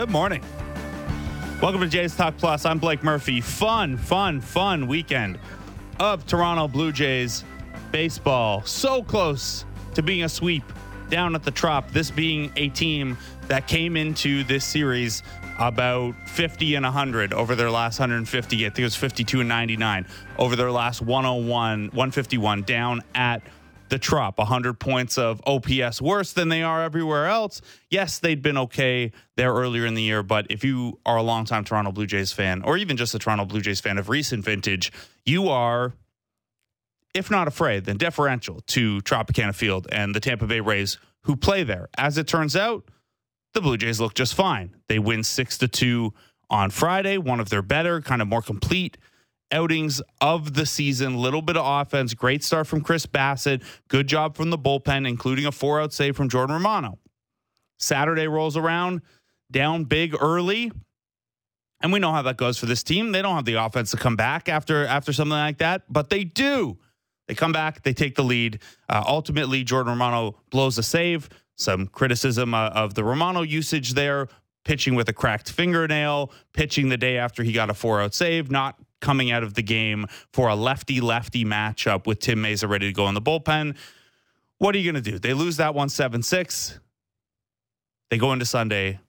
Good morning. Welcome to Jays Talk Plus. I'm Blake Murphy. Fun, fun, fun weekend of Toronto Blue Jays baseball. So close to being a sweep down at the Trop. This being a team that came into this series about 50 and 100 over their last 150. I think it was 52 and 99 over their last 101, 151 down at the Trop, 100 points of OPS worse than they are everywhere else. Yes, they'd been okay there earlier in the year, but if you are a longtime Toronto Blue Jays fan, or even just a Toronto Blue Jays fan of recent vintage, you are, if not afraid, then deferential to Tropicana Field and the Tampa Bay Rays who play there. As it turns out, the Blue Jays look just fine. They win six to two on Friday, one of their better, kind of more complete outings of the season. Little bit of offense. Great start from Chris Bassitt, Good job from the bullpen, including a four out save from Jordan Romano. Saturday rolls around, down big early. And we know how that goes for this team. They don't have the offense to come back after after something like that, but they do. They come back, they take the lead. Uh, ultimately, Jordan Romano blows a save. Some criticism uh, of the Romano usage there, pitching with a cracked fingernail, pitching the day after he got a four out save, not coming out of the game for a lefty lefty matchup with Tim Mayza ready to go in the bullpen. What are you going to do? They lose that one seven six. They go into Sunday.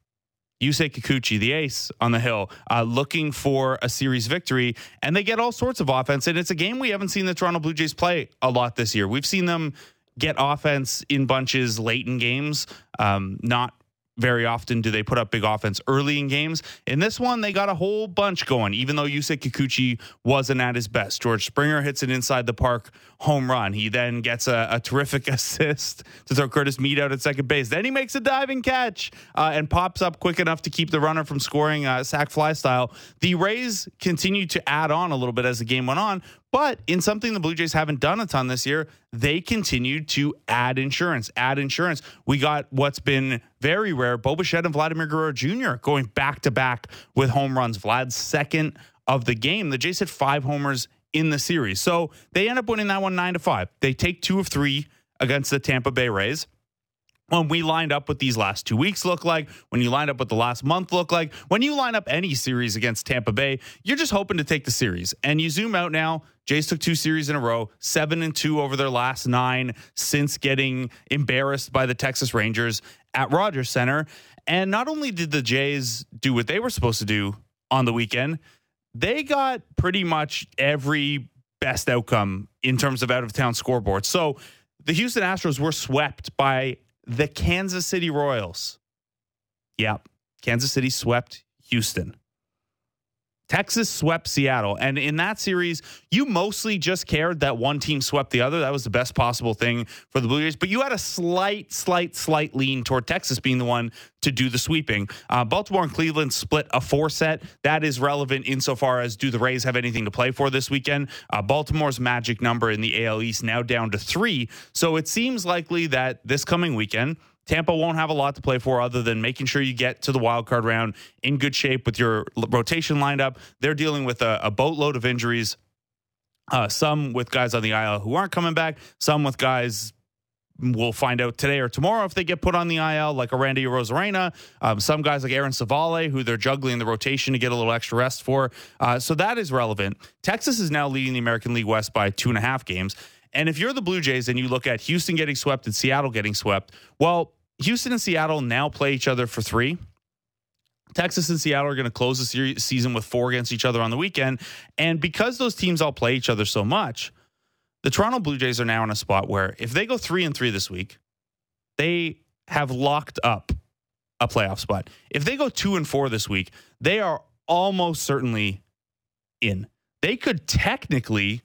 Yusei Kikuchi, the ace on the hill, uh, looking for a series victory, and they get all sorts of offense. And it's a game we haven't seen the Toronto Blue Jays play a lot this year. We've seen them get offense in bunches late in games, um, not very often do they put up big offense early in games. In this one, they got a whole bunch going, even though Yusei Kikuchi wasn't at his best. George Springer hits it inside the park home run. He then gets a, a terrific assist to throw Curtis Mead out at second base. Then he makes a diving catch uh, and pops up quick enough to keep the runner from scoring uh, sac fly style. The Rays continued to add on a little bit as the game went on, but in something the Blue Jays haven't done a ton this year, they continued to add insurance, add insurance. We got what's been very rare Bo Bichette and Vladimir Guerrero Jr. going back to back with home runs. Vlad's second of the game. The Jays hit five homers in the series. So they end up winning that one nine to five. They take two of three against the Tampa Bay Rays when we lined up what these last two weeks look like, when you line up what the last month look like, when you line up any series against Tampa Bay, you're just hoping to take the series. And you zoom out now, Jays took two series in a row, seven and two over their last nine since getting embarrassed by the Texas Rangers at Rogers Center. And not only did the Jays do what they were supposed to do on the weekend, they got pretty much every best outcome in terms of out of town scoreboard. So the Houston Astros were swept by the Kansas City Royals. Yep. Kansas City swept Houston. Texas swept Seattle. And in that series, you mostly just cared that one team swept the other. That was the best possible thing for the Blue Jays. But you had a slight, slight, slight lean toward Texas being the one to do the sweeping. Uh, Baltimore and Cleveland split a four set. That is relevant insofar as do the Rays have anything to play for this weekend? Uh, Baltimore's magic number in the AL East now down to three. So it seems likely that this coming weekend, Tampa won't have a lot to play for other than making sure you get to the wild card round in good shape with your rotation lined up. They're dealing with a, a boatload of injuries. Uh, some with guys on the IL who aren't coming back. Some with guys we'll find out today or tomorrow if they get put on the IL, like a Randy Arozarena. Um, some guys like Aaron Civale, who they're juggling the rotation to get a little extra rest for. Uh, so that is relevant. Texas is now leading the American League West by two and a half games. And if you're the Blue Jays and you look at Houston getting swept and Seattle getting swept, well, Houston and Seattle now play each other for three. Texas and Seattle are going to close the series, season with four against each other on the weekend. And because those teams all play each other so much, the Toronto Blue Jays are now in a spot where if they go three and three this week, they have locked up a playoff spot. If they go two and four this week, they are almost certainly in. They could technically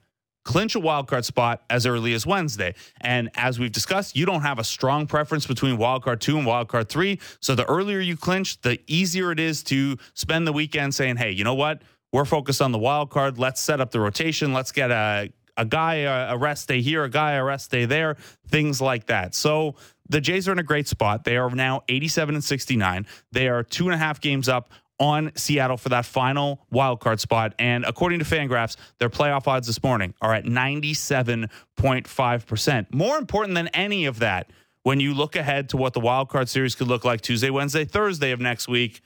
clinch a wild card spot as early as Wednesday. And as we've discussed, you don't have a strong preference between wild card 2 and wild card 3. So the earlier you clinch, the easier it is to spend the weekend saying, "Hey, you know what? We're focused on the wild card. Let's set up the rotation. Let's get a a guy a rest day here, a guy a rest day there, things like that." So the Jays are in a great spot. They are now 87 and 69. They are two and a half games up on Seattle for that final wild card spot. And according to Fangraphs, their playoff odds this morning are at 97.5%. More important than any of that, when you look ahead to what the wild card series could look like Tuesday, Wednesday, Thursday of next week,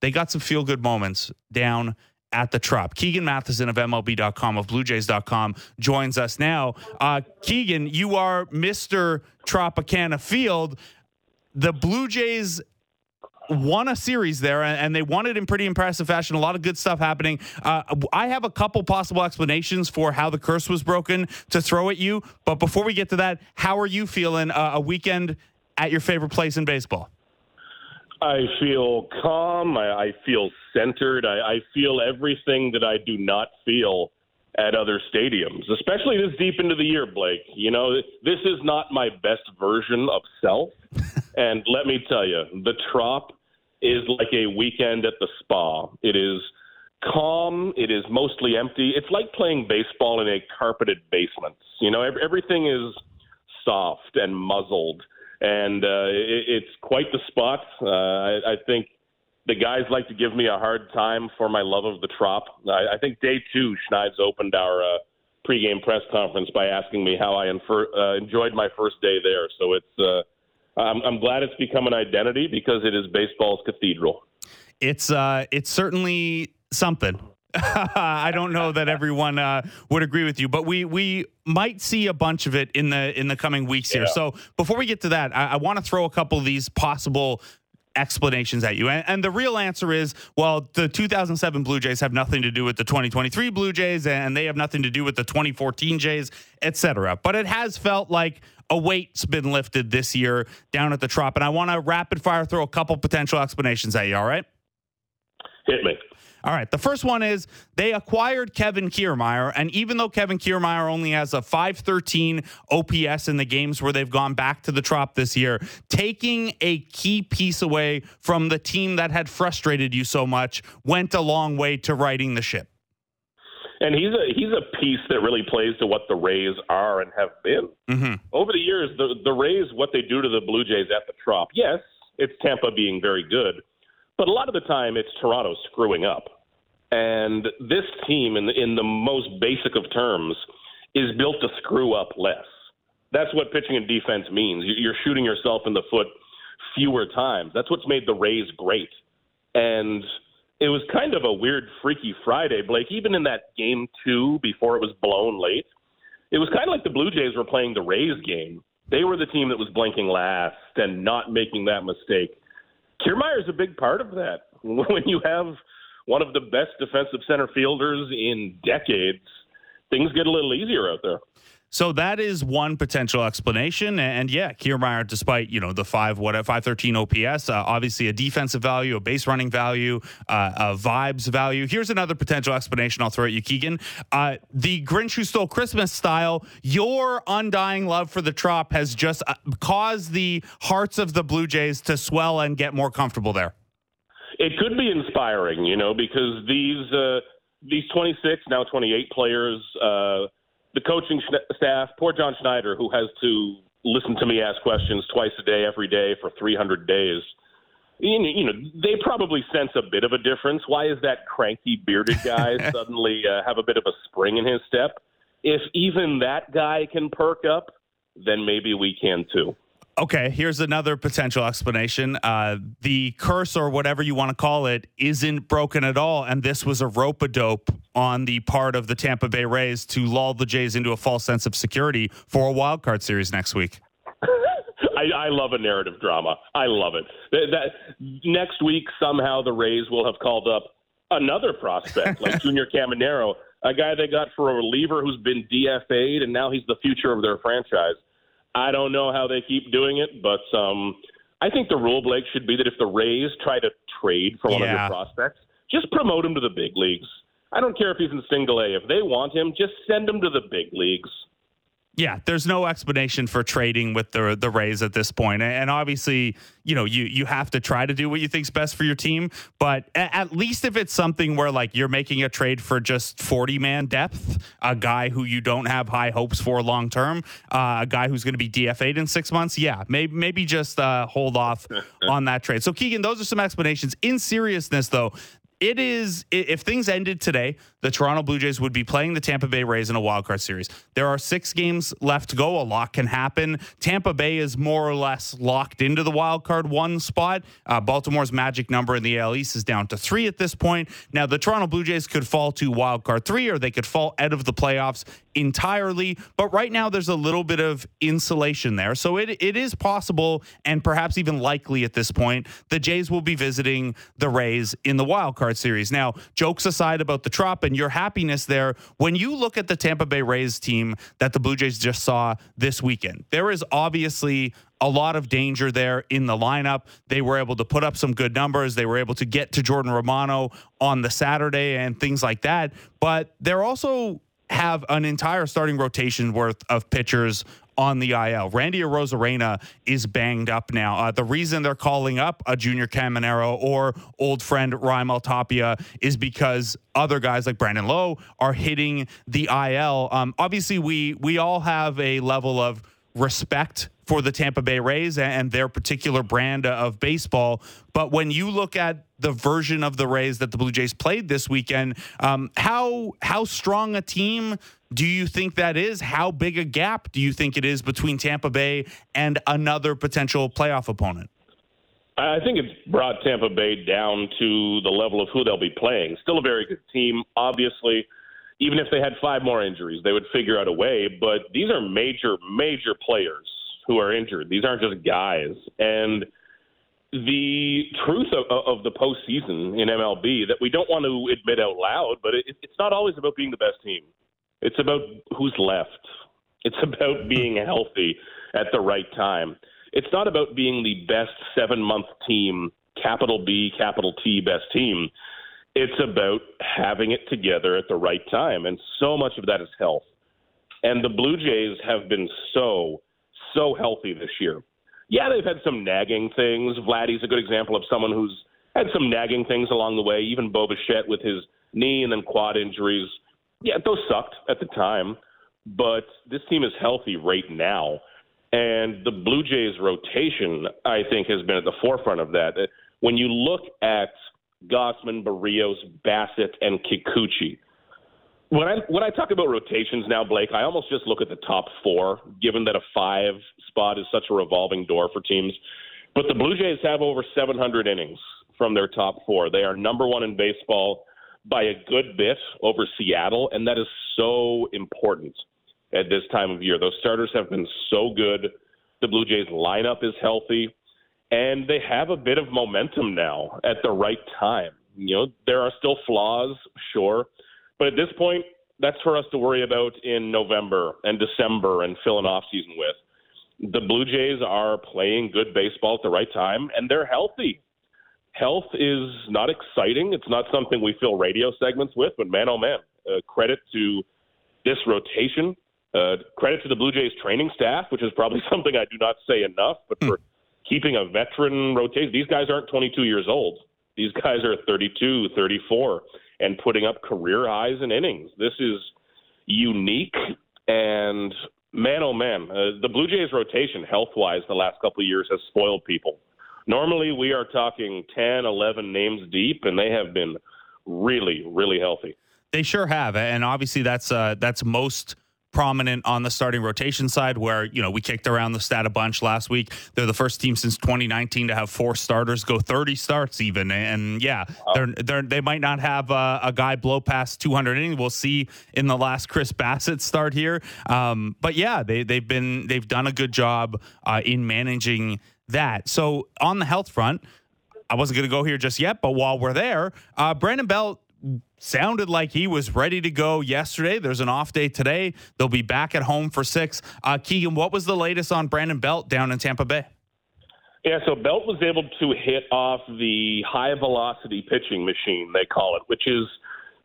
they got some feel good moments down at the Trop. Keegan Matheson of MLB.com, of BlueJays.com, joins us now. Uh, Keegan, you are Mr. Tropicana Field. The Blue Jays won a series there and they won it in pretty impressive fashion. A lot of good stuff happening. Uh, I have a couple possible explanations for how the curse was broken to throw at you. But before we get to that, how are you feeling uh, a weekend at your favorite place in baseball? I feel calm. I, I feel centered. I, I feel everything that I do not feel at other stadiums, especially this deep into the year, Blake. You know, this is not my best version of self. and let me tell you, the Trop is like a weekend at the spa. It is calm. It is mostly empty. It's like playing baseball in a carpeted basement. You know, everything is soft and muzzled and uh, it, it's quite the spot. Uh, I, I think the guys like to give me a hard time for my love of the trop. I, I think day two, Schneid's opened our uh, pregame press conference by asking me how I infer, uh, enjoyed my first day there. So it's uh, I'm, I'm glad it's become an identity because it is baseball's cathedral. It's uh, it's certainly something. I don't know that everyone uh, would agree with you, but we we might see a bunch of it in the in the coming weeks here. Yeah. So before we get to that, I, I want to throw a couple of these possible explanations at you. And, and, the real answer is well, the 2007 Blue Jays have nothing to do with the 2023 Blue Jays, and they have nothing to do with the 2014 Jays, etc. But it has felt like a weight's been lifted this year down at the Trop. And I want to rapid fire throw a couple potential explanations at you, all right? Hit me. All right. The first one is they acquired Kevin Kiermaier, and even though Kevin Kiermaier only has a 513 OPS in the games where they've gone back to the trop this year, taking a key piece away from the team that had frustrated you so much went a long way to righting the ship. And he's a he's a piece that really plays to what the Rays are and have been mm-hmm. over the years. The the Rays, what they do to the Blue Jays at the Trop. Yes, it's Tampa being very good, but a lot of the time, it's Toronto screwing up. And this team, in the, in the most basic of terms, is built to screw up less. That's what pitching and defense means. You're shooting yourself in the foot fewer times. That's what's made the Rays great. And it was kind of a weird, freaky Friday, Blake. Even in that game two, before it was blown late, it was kind of like the Blue Jays were playing the Rays game. They were the team that was blinking last and not making that mistake. Kiermaier is a big part of that. When you have one of the best defensive center fielders in decades, things get a little easier out there. So that is one potential explanation, and yeah, Kiermaier, despite you know the five what five thirteen OPS, uh, obviously a defensive value, a base running value, uh, a vibes value. Here's another potential explanation I'll throw at you, Keegan. Uh, the Grinch who stole Christmas style. Your undying love for the Trop has just uh, caused the hearts of the Blue Jays to swell and get more comfortable there. It could be inspiring, you know, because these uh, these 26 now 28 players uh, the coaching staff, poor John Schneider, who has to listen to me ask questions twice a day, every day for 300 days. You know, they probably sense a bit of a difference. Why is that cranky bearded guy suddenly uh, have a bit of a spring in his step? If even that guy can perk up, then maybe we can too. Okay, here's another potential explanation. Uh, the curse, or whatever you want to call it, isn't broken at all, and this was a rope a dope on the part of the Tampa Bay Rays to lull the Jays into a false sense of security for a wild card series next week. I, I love a narrative drama. I love it. That, that next week somehow the Rays will have called up another prospect like Junior Caminero, a guy they got for a reliever who's been DFA'd, and now he's the future of their franchise. I don't know how they keep doing it, but um, I think the rule, Blake, should be that if the Rays try to trade for one yeah. of your prospects, just promote him to the big leagues. I don't care if he's in single A. If they want him, just send him to the big leagues. Yeah, there's no explanation for trading with the the Rays at this point, and obviously, you know, you you have to try to do what you think's best for your team. But at least if it's something where like you're making a trade for just 40 man depth, a guy who you don't have high hopes for long term, uh, a guy who's going to be DFA'd in six months, yeah, maybe maybe just uh, hold off on that trade. So Keegan, those are some explanations. In seriousness, though, it is if things ended today, the Toronto Blue Jays would be playing the Tampa Bay Rays in a wild card series. There are six games left to go. A lot can happen. Tampa Bay is more or less locked into the wild card one spot. Uh, Baltimore's magic number in the AL East is down to three at this point. Now the Toronto Blue Jays could fall to wild card three, or they could fall out of the playoffs entirely. But right now, there's a little bit of insulation there. So it, it is possible and perhaps even likely at this point the Jays will be visiting the Rays in the wild card series. Now, jokes aside about the Trop and your happiness there, when you look at the Tampa Bay Rays team that the Blue Jays just saw this weekend, there is obviously a lot of danger there in the lineup. They were able to put up some good numbers. They were able to get to Jordan Romano on the Saturday and things like that. But they're also have an entire starting rotation worth of pitchers on the IL. Randy Arozarena is banged up now. Uh, the reason they're calling up a Junior Caminero or old friend Raimel Tapia is because other guys like Brandon Lowe are hitting the IL. Um, obviously, we we all have a level of respect for the Tampa Bay Rays and their particular brand of baseball. But when you look at the version of the Rays that the Blue Jays played this weekend, um, how how strong a team do you think that is? How big a gap do you think it is between Tampa Bay and another potential playoff opponent? I think it's brought Tampa Bay down to the level of who they'll be playing. Still a very good team, obviously even if they had five more injuries, they would figure out a way. But these are major, major players who are injured. These aren't just guys. And the truth of, of the postseason in MLB that we don't want to admit out loud, but it, it's not always about being the best team. It's about who's left. It's about being healthy at the right time. It's not about being the best seven month team, capital B, capital T, best team. It's about having it together at the right time. And so much of that is health. And the Blue Jays have been so, so healthy this year. Yeah, they've had some nagging things. Vladdy's a good example of someone who's had some nagging things along the way. Even Bo Bichette with his knee and then quad injuries. Yeah, those sucked at the time. But this team is healthy right now. And the Blue Jays rotation, I think, has been at the forefront of that. Uh, when you look at Gausman, Berrios, Bassitt, and Kikuchi. When I when I talk about rotations now, Blake, I almost just look at the top four, given that a five spot is such a revolving door for teams. But the Blue Jays have over 700 innings from their top four. They are number one in baseball by a good bit over Seattle, and that is so important at this time of year. Those starters have been so good. The Blue Jays lineup is healthy and they have a bit of momentum now at the right time. You know, there are still flaws, sure, but at this point, that's for us to worry about in November and December and fill an off season with. The Blue Jays are playing good baseball at the right time, and they're healthy. Health is not exciting. It's not something we fill radio segments with, but man, oh man, uh, credit to this rotation. Uh, credit to the Blue Jays training staff, which is probably something I do not say enough, but for keeping a veteran rotation. These guys aren't 22 years old. These guys are 32, 34, and putting up career highs in innings. This is unique. And man, oh man, uh, the Blue Jays rotation, health wise, the last couple of years has spoiled people. Normally, we are talking 10, 11 names deep, and they have been really, really healthy. They sure have, and obviously that's uh, that's most prominent on the starting rotation side where you know we kicked around the stat a bunch last week. They're the first team since 2019 to have four starters go 30 starts even. And yeah they're, they're they might not have a, a, guy blow past 200 innings. We'll see in the last chris bassitt start here. Um, but yeah they, they've been they've done a good job uh, in managing that. So on the health front I wasn't going to go here just yet, but while we're there, uh, Brandon Belt sounded like he was ready to go yesterday. There's an off day today. They'll be back at home for six. Uh, Keegan, what was the latest on Brandon Belt down in Tampa Bay? Yeah, so Belt was able to hit off the high velocity pitching machine, they call it, which is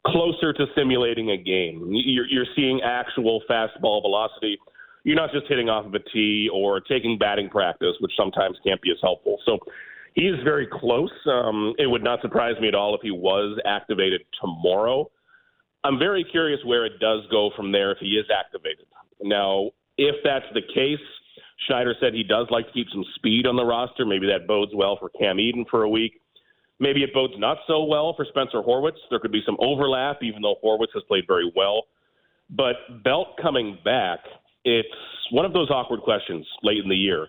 closer to simulating a game. You're, you're seeing actual fastball velocity. You're not just hitting off of a tee or taking batting practice, which sometimes can't be as helpful. So he is very close. Um, it would not surprise me at all if he was activated tomorrow. I'm very curious where it does go from there if he is activated. Now, if that's the case, Schneider said he does like to keep some speed on the roster. Maybe that bodes well for Cam Eden for a week. Maybe it bodes not so well for Spencer Horwitz. There could be some overlap, even though Horwitz has played very well. But Belt coming back, it's one of those awkward questions late in the year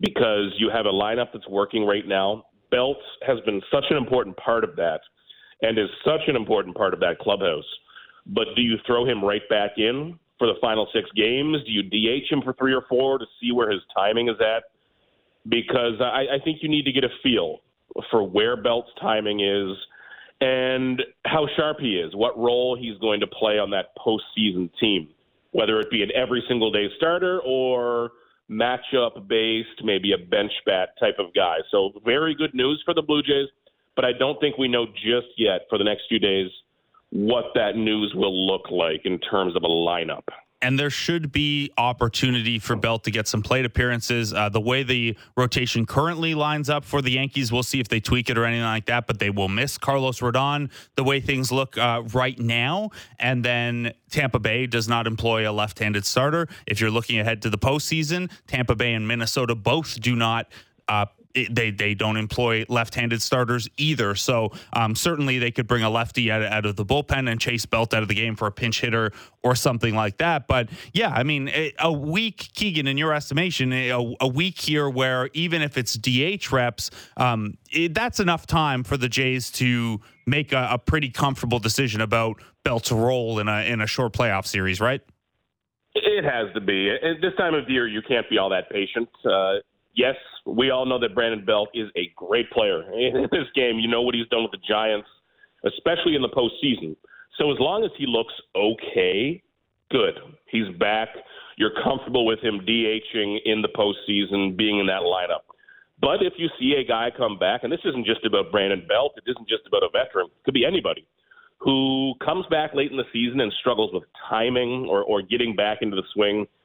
because you have a lineup that's working right now. Belt has been such an important part of that and is such an important part of that clubhouse. But do you throw him right back in for the final six games? Do you DH him for three or four to see where his timing is at? Because I, I think you need to get a feel for where Belt's timing is and how sharp he is, what role he's going to play on that postseason team, whether it be an every single day starter or matchup based, maybe a bench bat type of guy. So, very good news for the Blue Jays, but I don't think we know just yet for the next few days what that news will look like in terms of a lineup and there should be opportunity for Belt to get some plate appearances. Uh, the way the rotation currently lines up for the Yankees, we'll see if they tweak it or anything like that. But they will miss Carlos Rodon the way things look uh, right now, and then Tampa Bay does not employ a left-handed starter. If you're looking ahead to the postseason, Tampa Bay and Minnesota both do not. Uh, they they don't employ left-handed starters either. So um, certainly they could bring a lefty out, out of the bullpen and chase Belt out of the game for a pinch hitter or something like that. But yeah, I mean a week, Keegan, in your estimation, a, a week here where even if it's DH reps, um, it, that's enough time for the Jays to make a, a pretty comfortable decision about Belt's role in a in a short playoff series, right? It has to be. At this time of year, you can't be all that patient. Uh, yes, we all know that Brandon Belt is a great player in this game. You know what he's done with the Giants, especially in the postseason. So as long as he looks okay, good. He's back. You're comfortable with him DHing in the postseason, being in that lineup. But if you see a guy come back, and this isn't just about Brandon Belt, it isn't just about a veteran, it could be anybody who comes back late in the season and struggles with timing or, or getting back into the swing –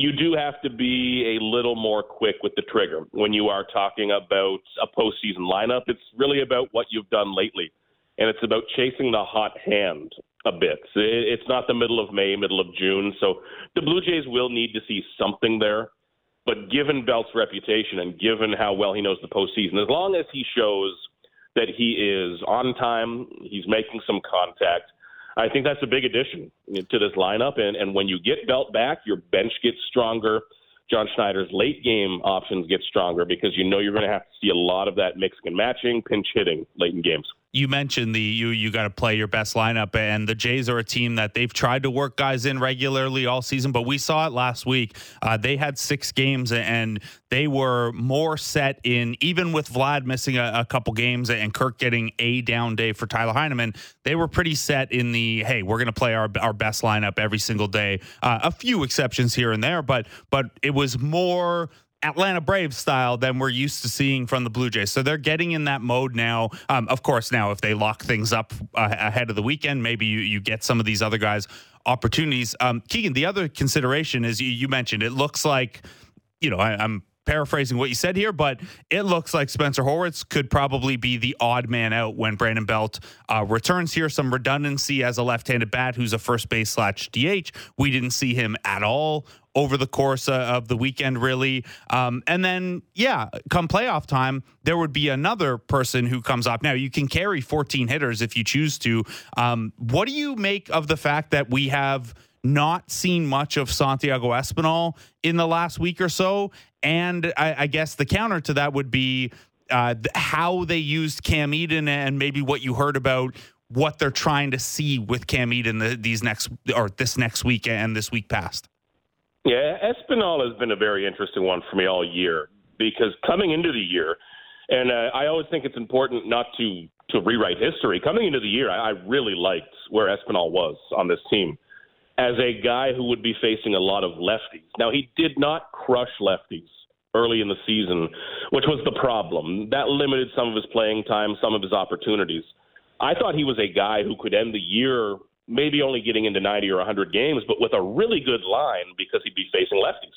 you do have to be a little more quick with the trigger when you are talking about a postseason lineup. It's really about what you've done lately, and it's about chasing the hot hand a bit. It's not the middle of May, middle of June, so the Blue Jays will need to see something there. But given Belt's reputation and given how well he knows the postseason, as long as he shows that he is on time, he's making some contact I think that's a big addition to this lineup. And, and when you get Belt back, your bench gets stronger. John Schneider's late game options get stronger because you know you're going to have to see a lot of that mixing and matching, pinch hitting late in games you mentioned the you you got to play your best lineup and the Jays are a team that they've tried to work guys in regularly all season but we saw it last week. Uh, they had six games and they were more set in even with Vlad missing a, a, couple games and Kirk getting a down day for Tyler Heineman they were pretty set in the hey we're going to play our our best lineup every single day. Uh, a few exceptions here and there but but it was more Atlanta Braves style than we're used to seeing from the Blue Jays. So they're getting in that mode now. Um, of course, now if they lock things up uh, ahead of the weekend, maybe you, you get some of these other guys opportunities. Um, Keegan, the other consideration is you, you mentioned it looks like, you know, I, I'm paraphrasing what you said here, but it looks like Spencer Horwitz could probably be the odd man out when Brandon Belt uh, returns here. Some redundancy as a left-handed bat who's a first base slash DH. We didn't see him at all over the course uh, of the weekend, really. Um, and then, yeah, come playoff time, there would be another person who comes up. Now, you can carry 14 hitters if you choose to. Um, what do you make of the fact that we have not seen much of Santiago Espinal in the last week or so? And I, I guess the counter to that would be uh, how they used Cam Eden and maybe what you heard about what they're trying to see with Cam Eden the, these next or this next week and this week past. Yeah, Espinal has been a very interesting one for me all year because coming into the year, and uh, I always think it's important not to to rewrite history. Coming into the year, I, I really liked where Espinal was on this team as a guy who would be facing a lot of lefties. Now, he did not crush lefties early in the season, which was the problem. That limited some of his playing time, some of his opportunities. I thought he was a guy who could end the year maybe only getting into 90 or 100 games, but with a really good line because he'd be facing lefties.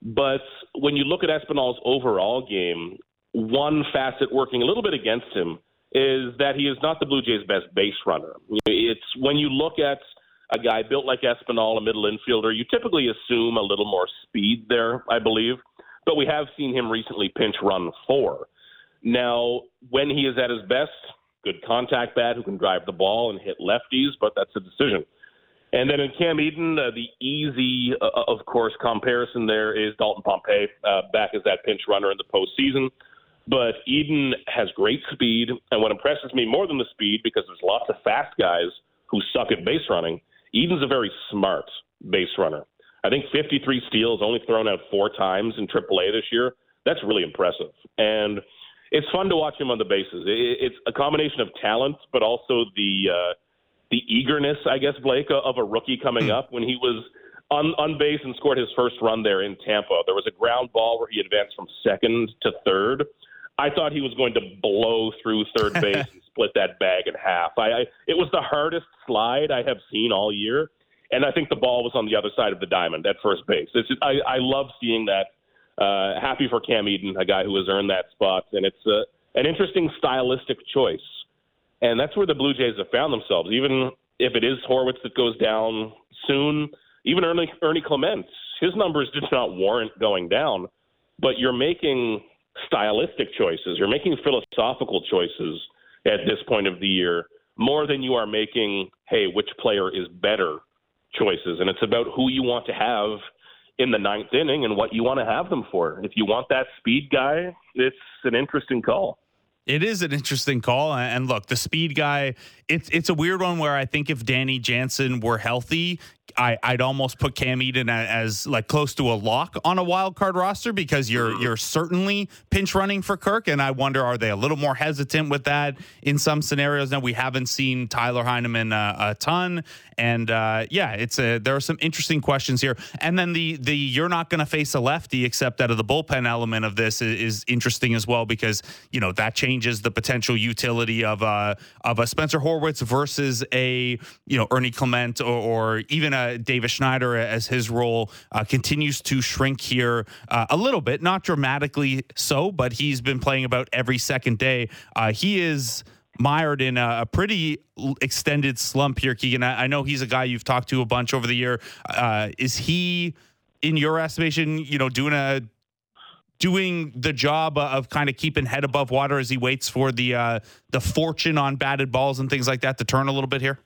But when you look at Espinal's overall game, one facet working a little bit against him is that he is not the Blue Jays' best base runner. It's when you look at a guy built like Espinal, a middle infielder, you typically assume a little more speed there, I believe. But we have seen him recently pinch run four. Now, when he is at his best, good contact bat who can drive the ball and hit lefties, but that's a decision. And then in Cam Eden, uh, the easy, uh, of course, comparison there is Dalton Pompey uh, back as that pinch runner in the postseason. But Eden has great speed, and what impresses me more than the speed, because there's lots of fast guys who suck at base running, Eden's a very smart base runner. I think 53 steals, only thrown out four times in AAA this year. That's really impressive. And it's fun to watch him on the bases. It's a combination of talent, but also the uh, the eagerness, I guess, Blake, of a rookie coming up. When he was on, on base and scored his first run there in Tampa, there was a ground ball where he advanced from second to third. I thought he was going to blow through third base and split that bag in half. I, I it was the hardest slide I have seen all year, and I think the ball was on the other side of the diamond at first base. It's just, I I love seeing that. Uh, happy for Cam Eden, a guy who has earned that spot, and it's a, an interesting stylistic choice. And that's where the Blue Jays have found themselves. Even if it is Horwitz that goes down soon, even Ernie, Ernie Clement, his numbers did not warrant going down. But you're making stylistic choices, you're making philosophical choices at this point of the year more than you are making, hey, which player is better choices. And it's about who you want to have in the ninth inning and what you want to have them for. If you want that speed guy, it's an interesting call. It is an interesting call, and look, the speed guy. It's it's a weird one where I think if Danny Jansen were healthy, I, would almost put Cam Eden as, like close to a lock on a wild card roster because you're mm-hmm. you're certainly pinch running for Kirk, and I wonder are they a little more hesitant with that in some scenarios? Now we haven't seen Tyler Heineman uh, a ton, and uh, yeah, it's a there are some interesting questions here. And then the the you're not going to face a lefty except out of the bullpen element of this is, is, interesting as well because you know that changes the potential utility of a uh, of a Spencer Horwitz versus a you know Ernie Clement or, or even a Davis Schneider as his role uh, continues to shrink here uh, a little bit, not dramatically so, but he's been playing about every second day. Uh, he is mired in a, a, pretty extended slump here, Keegan. I, I, know he's a guy you've talked to a bunch over the year. Uh, is he, in your estimation, you know, doing a doing the job of kind of keeping head above water as he waits for the uh, the fortune on batted balls and things like that to turn a little bit here?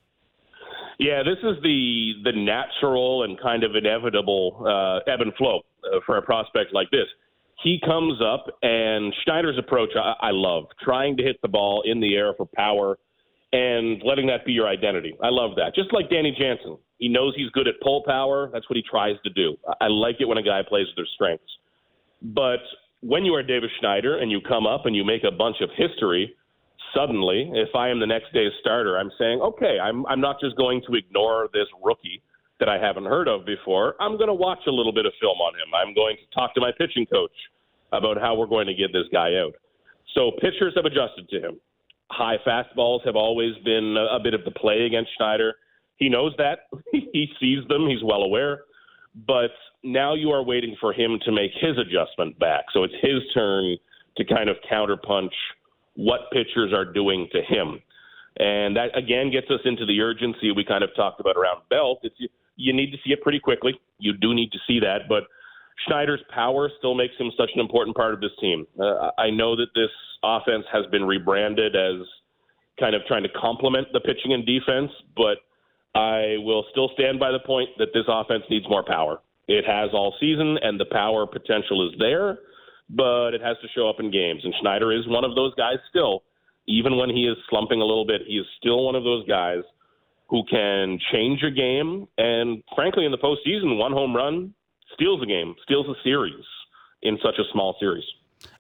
Yeah, this is the the natural and kind of inevitable uh, ebb and flow uh, for a prospect like this. He comes up, and Schneider's approach I, I love, trying to hit the ball in the air for power and letting that be your identity. I love that. Just like Danny Jansen, he knows he's good at pull power. That's what he tries to do. I like it when a guy plays with their strengths. But when you are Davis Schneider and you come up and you make a bunch of history, suddenly, if I am the next day's starter, I'm saying, okay, I'm, I'm not just going to ignore this rookie that I haven't heard of before. I'm going to watch a little bit of film on him. I'm going to talk to my pitching coach about how we're going to get this guy out. So pitchers have adjusted to him. High fastballs have always been a, a bit of the play against Schneider. He knows that. he sees them. He's well aware. But now you are waiting for him to make his adjustment back. So it's his turn to kind of counterpunch – what pitchers are doing to him. And that again gets us into the urgency we kind of talked about around Belt. It's you, need to see it pretty quickly. You do need to see that, but Schneider's power still makes him such an important part of this team. Uh, I know that this offense has been rebranded as kind of trying to complement the pitching and defense, but I will still stand by the point that this offense needs more power. It has all season, and the power potential is there but it has to show up in games. And Schneider is one of those guys still. Even when he is slumping a little bit, he is still one of those guys who can change a game. And frankly, in the postseason, one home run steals a game, steals a series in such a small series.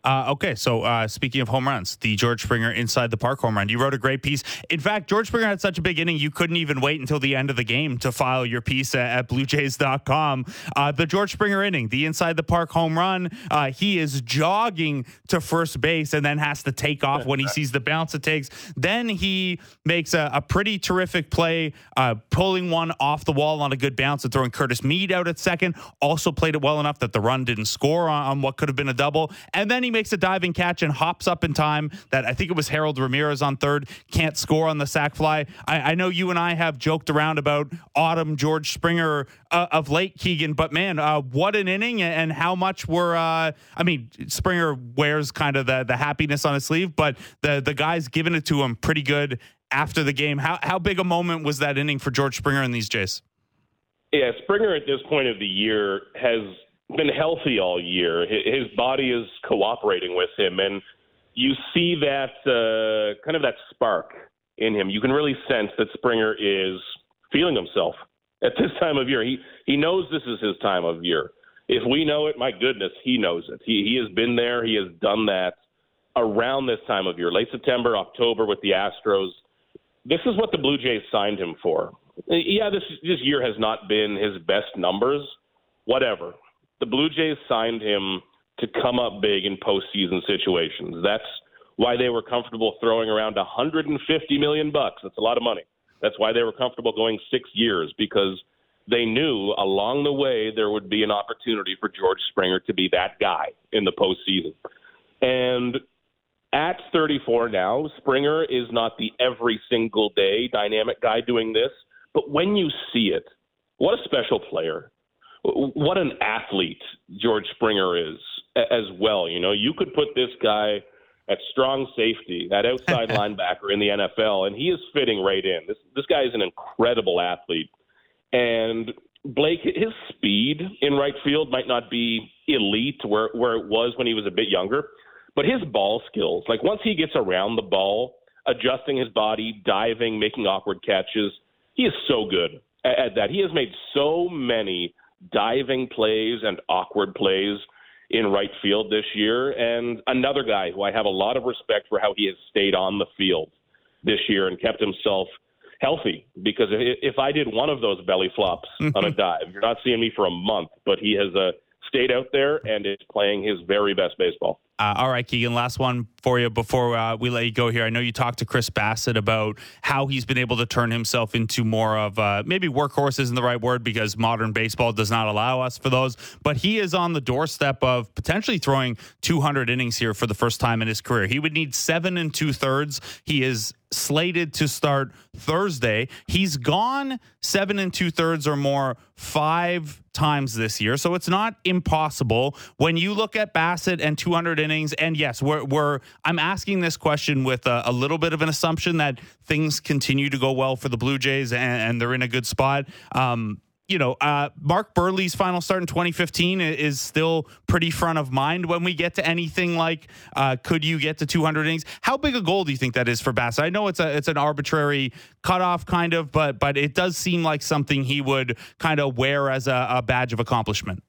Uh, okay, so uh, speaking of home runs, the George Springer inside the park home run. You wrote a great piece. In fact, George Springer had such a big inning, you couldn't even wait until the end of the game to file your piece at, at BlueJays.com. Uh, the George Springer inning, the inside the park home run. Uh, he is jogging to first base and then has to take off when he sees the bounce it takes. Then he makes a, a pretty terrific play, uh, pulling one off the wall on a good bounce and throwing Curtis Mead out at second. Also played it well enough that the run didn't score on, on what could have been a double. And then he makes a diving catch and hops up in time that I think it was Harold Ramirez on third can't score on the sac fly. I, I know you and I have joked around about autumn George Springer uh, of late, Keegan, but man, uh, what an inning and how much were uh, I mean Springer wears kind of the the happiness on his sleeve, but the the guys giving it to him pretty good after the game. How how big a moment was that inning for George Springer and these Jays? Yeah, Springer at this point of the year has been healthy all year. His body is cooperating with him, and you see that uh, kind of that spark in him. You can really sense that Springer is feeling himself at this time of year. He he knows this is his time of year. If we know it, my goodness, he knows it. He he has been there. He has done that around this time of year, late September, October with the Astros. This is what the Blue Jays signed him for. Yeah, this this year has not been his best numbers. Whatever. The Blue Jays signed him to come up big in postseason situations. That's why they were comfortable throwing around 150 million bucks. That's a lot of money. That's why they were comfortable going six years because they knew along the way there would be an opportunity for George Springer to be that guy in the postseason. And at 34 now, Springer is not the every single day dynamic guy doing this, but when you see it, what a special player. What an athlete George Springer is as well. You know, you could put this guy at strong safety, at outside linebacker in the NFL, and he is fitting right in. This this guy is an incredible athlete. And Blake, his speed in right field might not be elite where where it was when he was a bit younger, but his ball skills, like once he gets around the ball, adjusting his body, diving, making awkward catches, he is so good at, at that. He has made so many diving plays and awkward plays in right field this year. And another guy who I have a lot of respect for how he has stayed on the field this year and kept himself healthy. Because if I did one of those belly flops on a dive, you're not seeing me for a month. But he has uh, stayed out there and is playing his very best baseball. Uh, all right, Keegan, last one for you before uh, we let you go here. I know you talked to Chris Bassitt about how he's been able to turn himself into more of uh, maybe workhorse isn't the right word because modern baseball does not allow us for those, but he is on the doorstep of potentially throwing 200 innings here for the first time in his career. He would need seven and two thirds. He is slated to start Thursday. He's gone seven and two thirds or more five times this year, so it's not impossible. When you look at Bassitt and 200 innings, and yes, we're, we're I'm asking this question with a, a, little bit of an assumption that things continue to go well for the Blue Jays and, and they're in a good spot. Um, you know, uh, Mark Buehrle's final start in 2015 is still pretty front of mind when we get to anything like, uh, could you get to 200 innings? How big a goal do you think that is for Bass? I know it's a it's an arbitrary cutoff, kind of, but but it does seem like something he would kind of wear as a, a badge of accomplishment.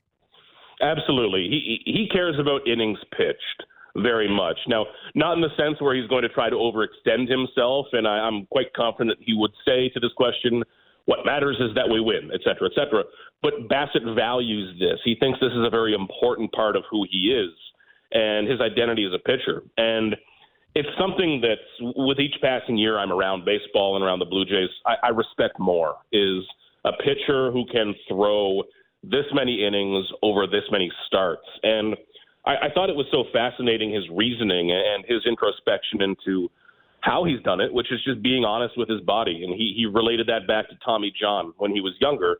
Absolutely, he he cares about innings pitched very much. Now, not in the sense where he's going to try to overextend himself, and I, I'm quite confident he would say to this question what matters is that we win, et cetera, et cetera. But Bassitt values this. He thinks this is a very important part of who he is and his identity as a pitcher. And it's something that's with each passing year I'm around baseball and around the Blue Jays, I, I respect more is a pitcher who can throw this many innings over this many starts. And I, I thought it was so fascinating his reasoning and his introspection into how he's done it, which is just being honest with his body. And he, he related that back to Tommy John when he was younger.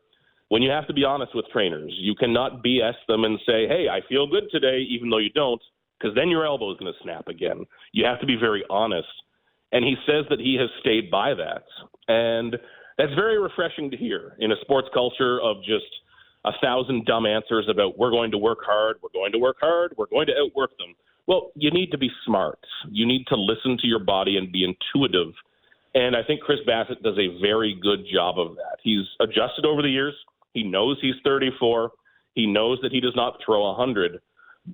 When you have to be honest with trainers, you cannot BS them and say, hey, I feel good today, even though you don't, because then your elbow is going to snap again. You have to be very honest. And he says that he has stayed by that. And that's very refreshing to hear in a sports culture of just a thousand dumb answers about we're going to work hard, we're going to work hard, we're going to outwork them. Well, you need to be smart. You need to listen to your body and be intuitive. And I think Chris Bassitt does a very good job of that. He's adjusted over the years. He knows he's 34. He knows that he does not throw 100,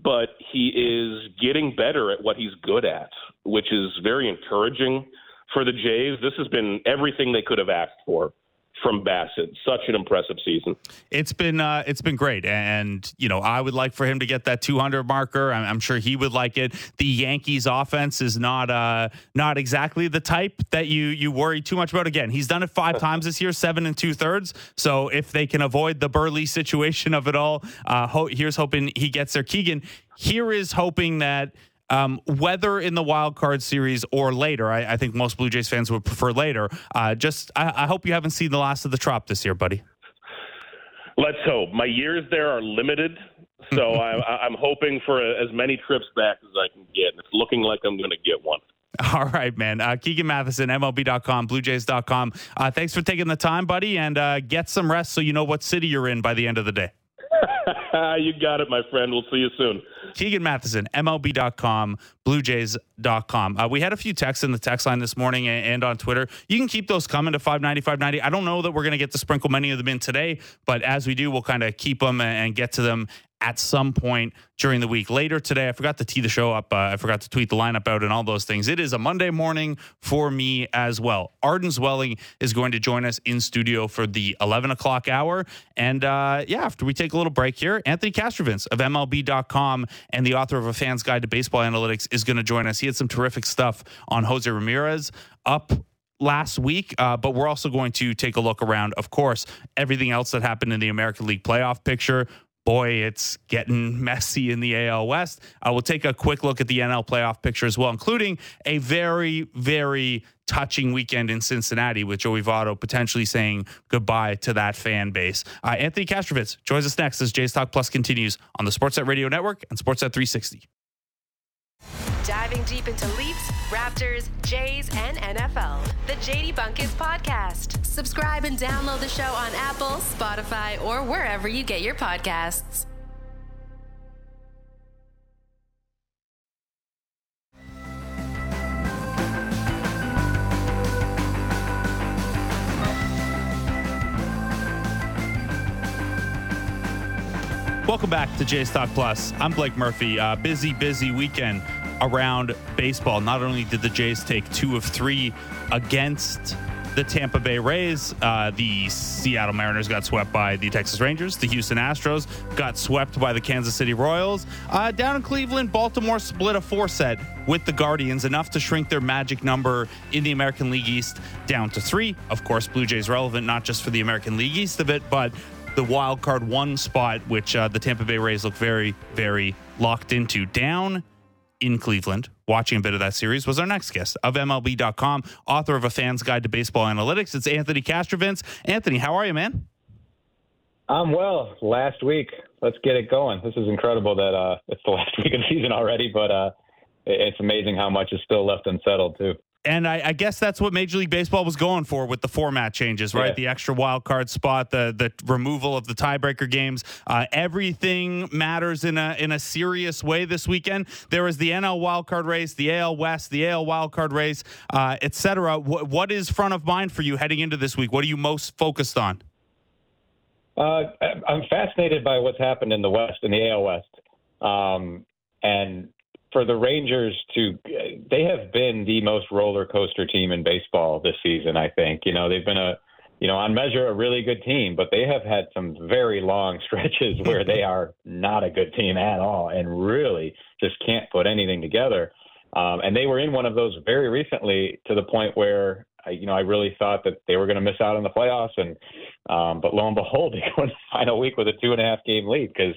but he is getting better at what he's good at, which is very encouraging for the Jays. This has been everything they could have asked for from Bassitt. Such an impressive season. It's been uh, it's been great, and you know I would like for him to get that 200 marker. I'm, I'm sure he would like it. The Yankees offense is not uh, not exactly the type that you you worry too much about. Again, he's done it five times this year, seven and two thirds. So if they can avoid the Buehrle situation of it all, uh, ho- here's hoping he gets there. Keegan, here is hoping that um, whether in the wild card series or later, I, I, think most Blue Jays fans would prefer later. Uh, just, I, I, hope you haven't seen the last of the Trop this year, buddy. Let's hope. My years there are limited, so I, am hoping for as many trips back as I can get. And it's looking like I'm going to get one. All right, man. Uh, Keegan Matheson, MLB.com, BlueJays.com. Uh, thanks for taking the time, buddy, and uh, get some rest so you know what city you're in by the end of the day. you got it, my friend. We'll see you soon. Keegan Matheson, MLB.com, BlueJays.com. Uh, we had a few texts in the text line this morning and, and on Twitter. You can keep those coming to 590, 590. I don't know that we're going to get to sprinkle many of them in today, but as we do, we'll kind of keep them and get to them at some point during the week. Later today, I forgot to tee the show up. Uh, I forgot to tweet the lineup out and all those things. It is a Monday morning for me as well. Arden Zwelling is going to join us in studio for the 11 o'clock hour. And uh, yeah, after we take a little break here, Anthony Castrovince of MLB.com and the author of A Fan's Guide to Baseball Analytics is going to join us. He had some terrific stuff on Jose Ramirez up last week, uh, but we're also going to take a look around, of course, everything else that happened in the American League playoff picture boy, it's getting messy in the AL West. I will take a quick look at the NL playoff picture as well, including a very, very touching weekend in Cincinnati with Joey Votto potentially saying goodbye to that fan base. Uh, Anthony Castrovince joins us next as Jays Talk Plus continues on the Sportsnet Radio Network and Sportsnet 360 diving deep into Leafs, Raptors, Jays, and NFL. The JD Bunkis Podcast. Subscribe and download the show on Apple, Spotify, or wherever you get your podcasts. Welcome back to Jays Talk Plus. I'm Blake Murphy. Uh, busy, busy weekend around baseball. Not only did the Jays take two of three against the Tampa Bay Rays, uh, the Seattle Mariners got swept by the Texas Rangers. The Houston Astros got swept by the Kansas City Royals. Uh, down in Cleveland, Baltimore split a four set with the Guardians, enough to shrink their magic number in the American League East down to three. Of course, Blue Jays relevant not just for the American League East of it, but the wild card one spot, which uh, the Tampa Bay Rays look very, very locked into. Down in Cleveland, watching a bit of that series, was our next guest of MLB.com, author of A Fan's Guide to Baseball Analytics. It's Anthony Castrovince. Anthony, how are you, man? I'm well. Last week, let's get it going. This is incredible that uh, it's the last week of the season already, but uh, it's amazing how much is still left unsettled, too and I, I, guess that's what Major League Baseball was going for with the format changes, right? Yeah. The extra wild card spot, the the removal of the tiebreaker games. Uh, everything matters in a in a serious way this weekend. There was the NL wild card race, the AL West, the AL wild card race, uh, etc. What, what is front of mind for you heading into this week? What are you most focused on? Uh, I'm fascinated by what's happened in the West, in the AL West, um, and for the Rangers to they have been the most roller coaster team in baseball this season, I think. You know, they've been a you know, on measure a really good team, but they have had some very long stretches where they are not a good team at all and really just can't put anything together. Um, and they were in one of those very recently to the point where I, you know I really thought that they were going to miss out on the playoffs, and um, but lo and behold, they go in the final week with a two and a half game lead because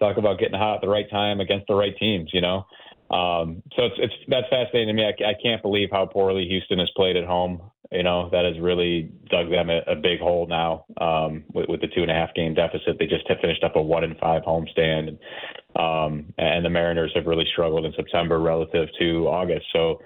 talk about getting hot at the right time against the right teams, you know. Um, so it's, it's that's fascinating to me. I, I can't believe how poorly Houston has played at home. You know that has really dug them a, a big hole now um, with, with the two and a half game deficit. They just have finished up a one and five homestand, um, and the Mariners have really struggled in September relative to August. So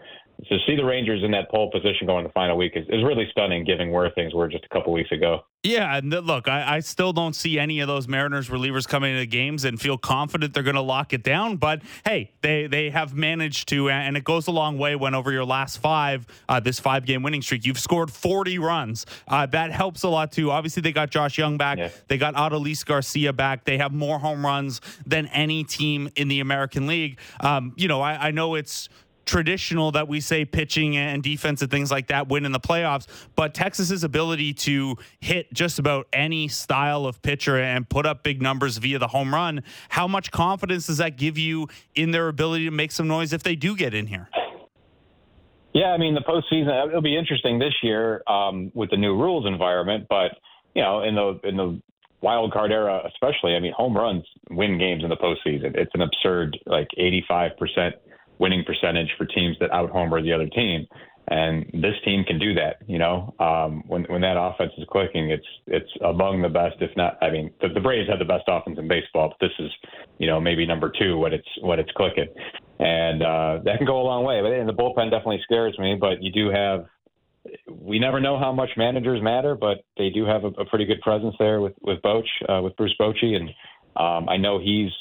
to see the Rangers in that pole position going the final week is, is really stunning, given where things were just a couple weeks ago. Yeah, and look, I, I, still don't see any of those Mariners relievers coming into games and feel confident they're going to lock it down. But hey, they they have managed to, and it goes a long way when over your last five, uh, this five game winning streak, you've scored 40 runs. Uh, that helps a lot too. Obviously, they got Josh Jung back. Yeah. They got Adolis Garcia back. They have more home runs than any team in the American League. Um, you know, I, I know it's traditional that we say pitching and defense and things like that win in the playoffs, but Texas's ability to hit just about any style of pitcher and put up big numbers via the home run, how much confidence does that give you in their ability to make some noise if they do get in here? Yeah, I mean the postseason it'll be interesting this year um, with the new rules environment, but you know in the in the wild card era, especially. I mean, home runs win games in the postseason. It's an absurd, like 85% winning percentage for teams that out homer the other team. And this team can do that, you know. Um, when when that offense is clicking, it's it's among the best, if not. I mean, the, the Braves had the best offense in baseball, but this is, you know, maybe number two when it's when it's clicking, and uh, that can go a long way. But and the bullpen definitely scares me. But you do have we never know how much managers matter, but they do have a, a pretty good presence there with with Boch, uh, with Bruce Bochy, and um, I know he's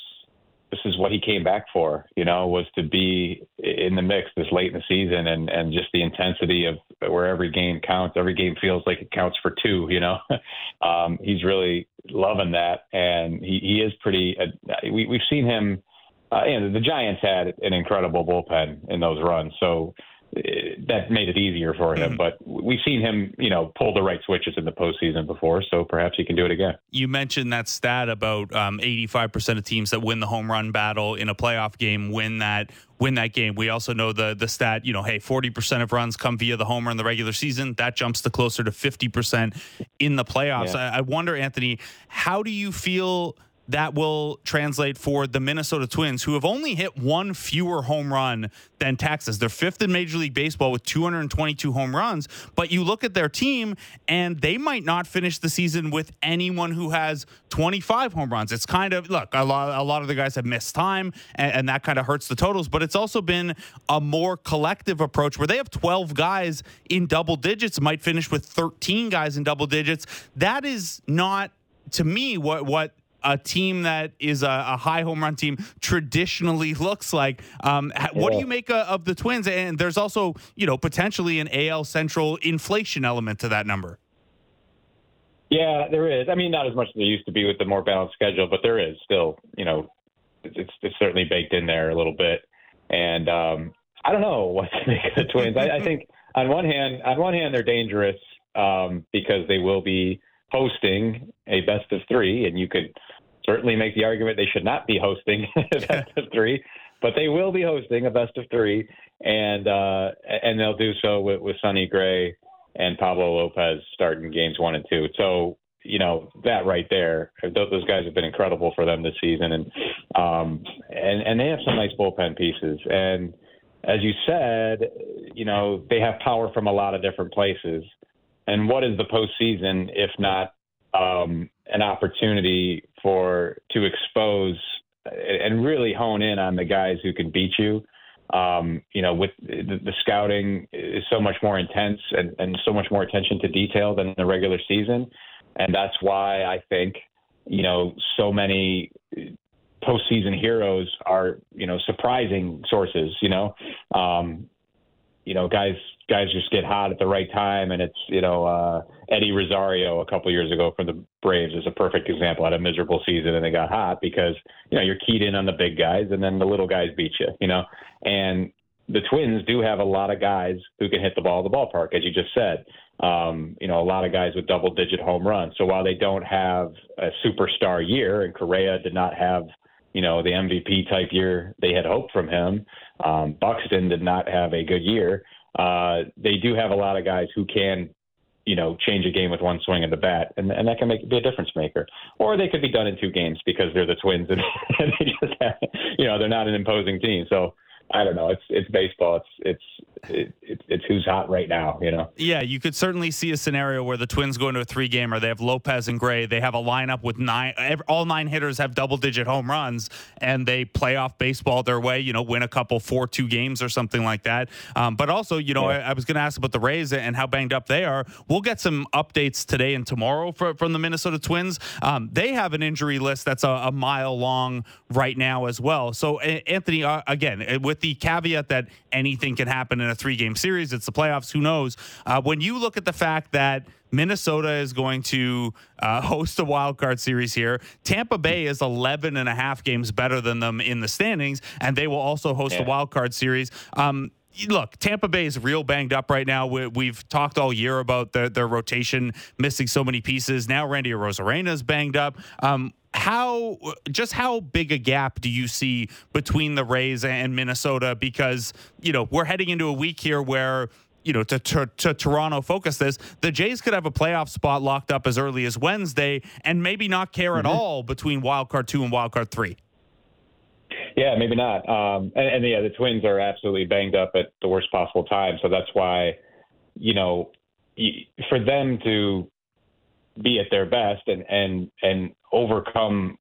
this is what he came back for. You know, was to be in the mix this late in the season, and and just the intensity of where every game counts. Every game feels like it counts for two. You know, um, he's really loving that, and he he is pretty. Uh, we we've seen him. Uh, and the Giants had an incredible bullpen in those runs, so that made it easier for him. Mm-hmm. But we've seen him, you know, pull the right switches in the postseason before, so perhaps he can do it again. You mentioned that stat about um, 85% of teams that win the home run battle in a playoff game win that win that game. We also know the the stat, you know, hey, 40% of runs come via the homer in the regular season. That jumps to closer to 50% in the playoffs. Yeah. I, I wonder, Anthony, how do you feel? That will translate for the Minnesota Twins, who have only hit one fewer home run than Texas. They're fifth in Major League Baseball with 222 home runs. But you look at their team, and they might not finish the season with anyone who has 25 home runs. It's kind of look a lot. A lot of the guys have missed time, and, and that kind of hurts the totals. But it's also been a more collective approach where they have 12 guys in double digits, might finish with 13 guys in double digits. That is not to me what what a team that is a, a, high home run team traditionally looks like. Um, what do you make uh, of the Twins? And there's also, you know, potentially an AL Central inflation element to that number. Yeah, there is. I mean, not as much as there used to be with the more balanced schedule, but there is still, you know, it's, it's certainly baked in there a little bit. And um, I don't know what to make of the Twins. I, I think on one hand, on one hand, they're dangerous um, because they will be hosting a best of three, and you could certainly make the argument they should not be hosting a best of three, but they will be hosting a best of three, and uh, and they'll do so with, with Sonny Gray and Pablo Lopez starting games one and two. So you know that right there, those guys have been incredible for them this season, and um, and and they have some nice bullpen pieces and. As you said, you know, they have power from a lot of different places. And what is the postseason if not um, an opportunity for to expose and really hone in on the guys who can beat you. Um, you know, with the, the, scouting is so much more intense and, and so much more attention to detail than the regular season, and that's why I think you know so many postseason heroes are you know surprising sources. You know, um, you know guys guys just get hot at the right time, and it's you know uh, Eddie Rosario a couple years ago from the Braves is a perfect example. Had a miserable season, and they got hot because you know you're keyed in on the big guys, and then the little guys beat you. You know, and the Twins do have a lot of guys who can hit the ball at the ballpark, as you just said. Um, you know, a lot of guys with double-digit home runs. So while they don't have a superstar year, and Correa did not have you know the MVP type year they had hoped from him. Um, Buxton did not have a good year uh, they do have a lot of guys who can, you know, change a game with one swing of the bat, and and that can make be a difference maker. Or they could be done in two games because they're the Twins and, and they just have, you know, they're not an imposing team. So I don't know. It's it's baseball. It's it's it, it, it's who's hot right now, you know. Yeah, you could certainly see a scenario where the Twins go into a three gamer. They have Lopez and Gray. They have a lineup with nine. All nine hitters have double digit home runs, and they play off baseball their way. You know, win a couple four two games or something like that. Um, but also, you know, yeah. I, I, was going to ask about the Rays and how banged up they are. We'll get some updates today and tomorrow for, from the Minnesota Twins. Um, they have an injury list that's a, a, mile long right now as well. So, Anthony, uh, again, with the caveat that anything can happen in a three game series. It's the playoffs. Who knows? Uh, when you look at the fact that Minnesota is going to uh, host a wild card series here. Tampa Bay is 11 and a half games better than them in the standings, and they will also host yeah. a wild card series. Um, look, Tampa Bay is real banged up right now. We, have talked all year about their, their rotation missing so many pieces. Now Randy Arozarena is banged up. Um, how just how big a gap do you see between the Rays and Minnesota? Because you know we're heading into a week here where you know, to, to, to Toronto focus this, the Jays could have a playoff spot locked up as early as Wednesday and maybe not care mm-hmm. at all between wild card two and wild card three. Yeah, maybe not. Um, and, and yeah, the Twins are absolutely banged up at the worst possible time. So that's why, you know, for them to be at their best and and and overcome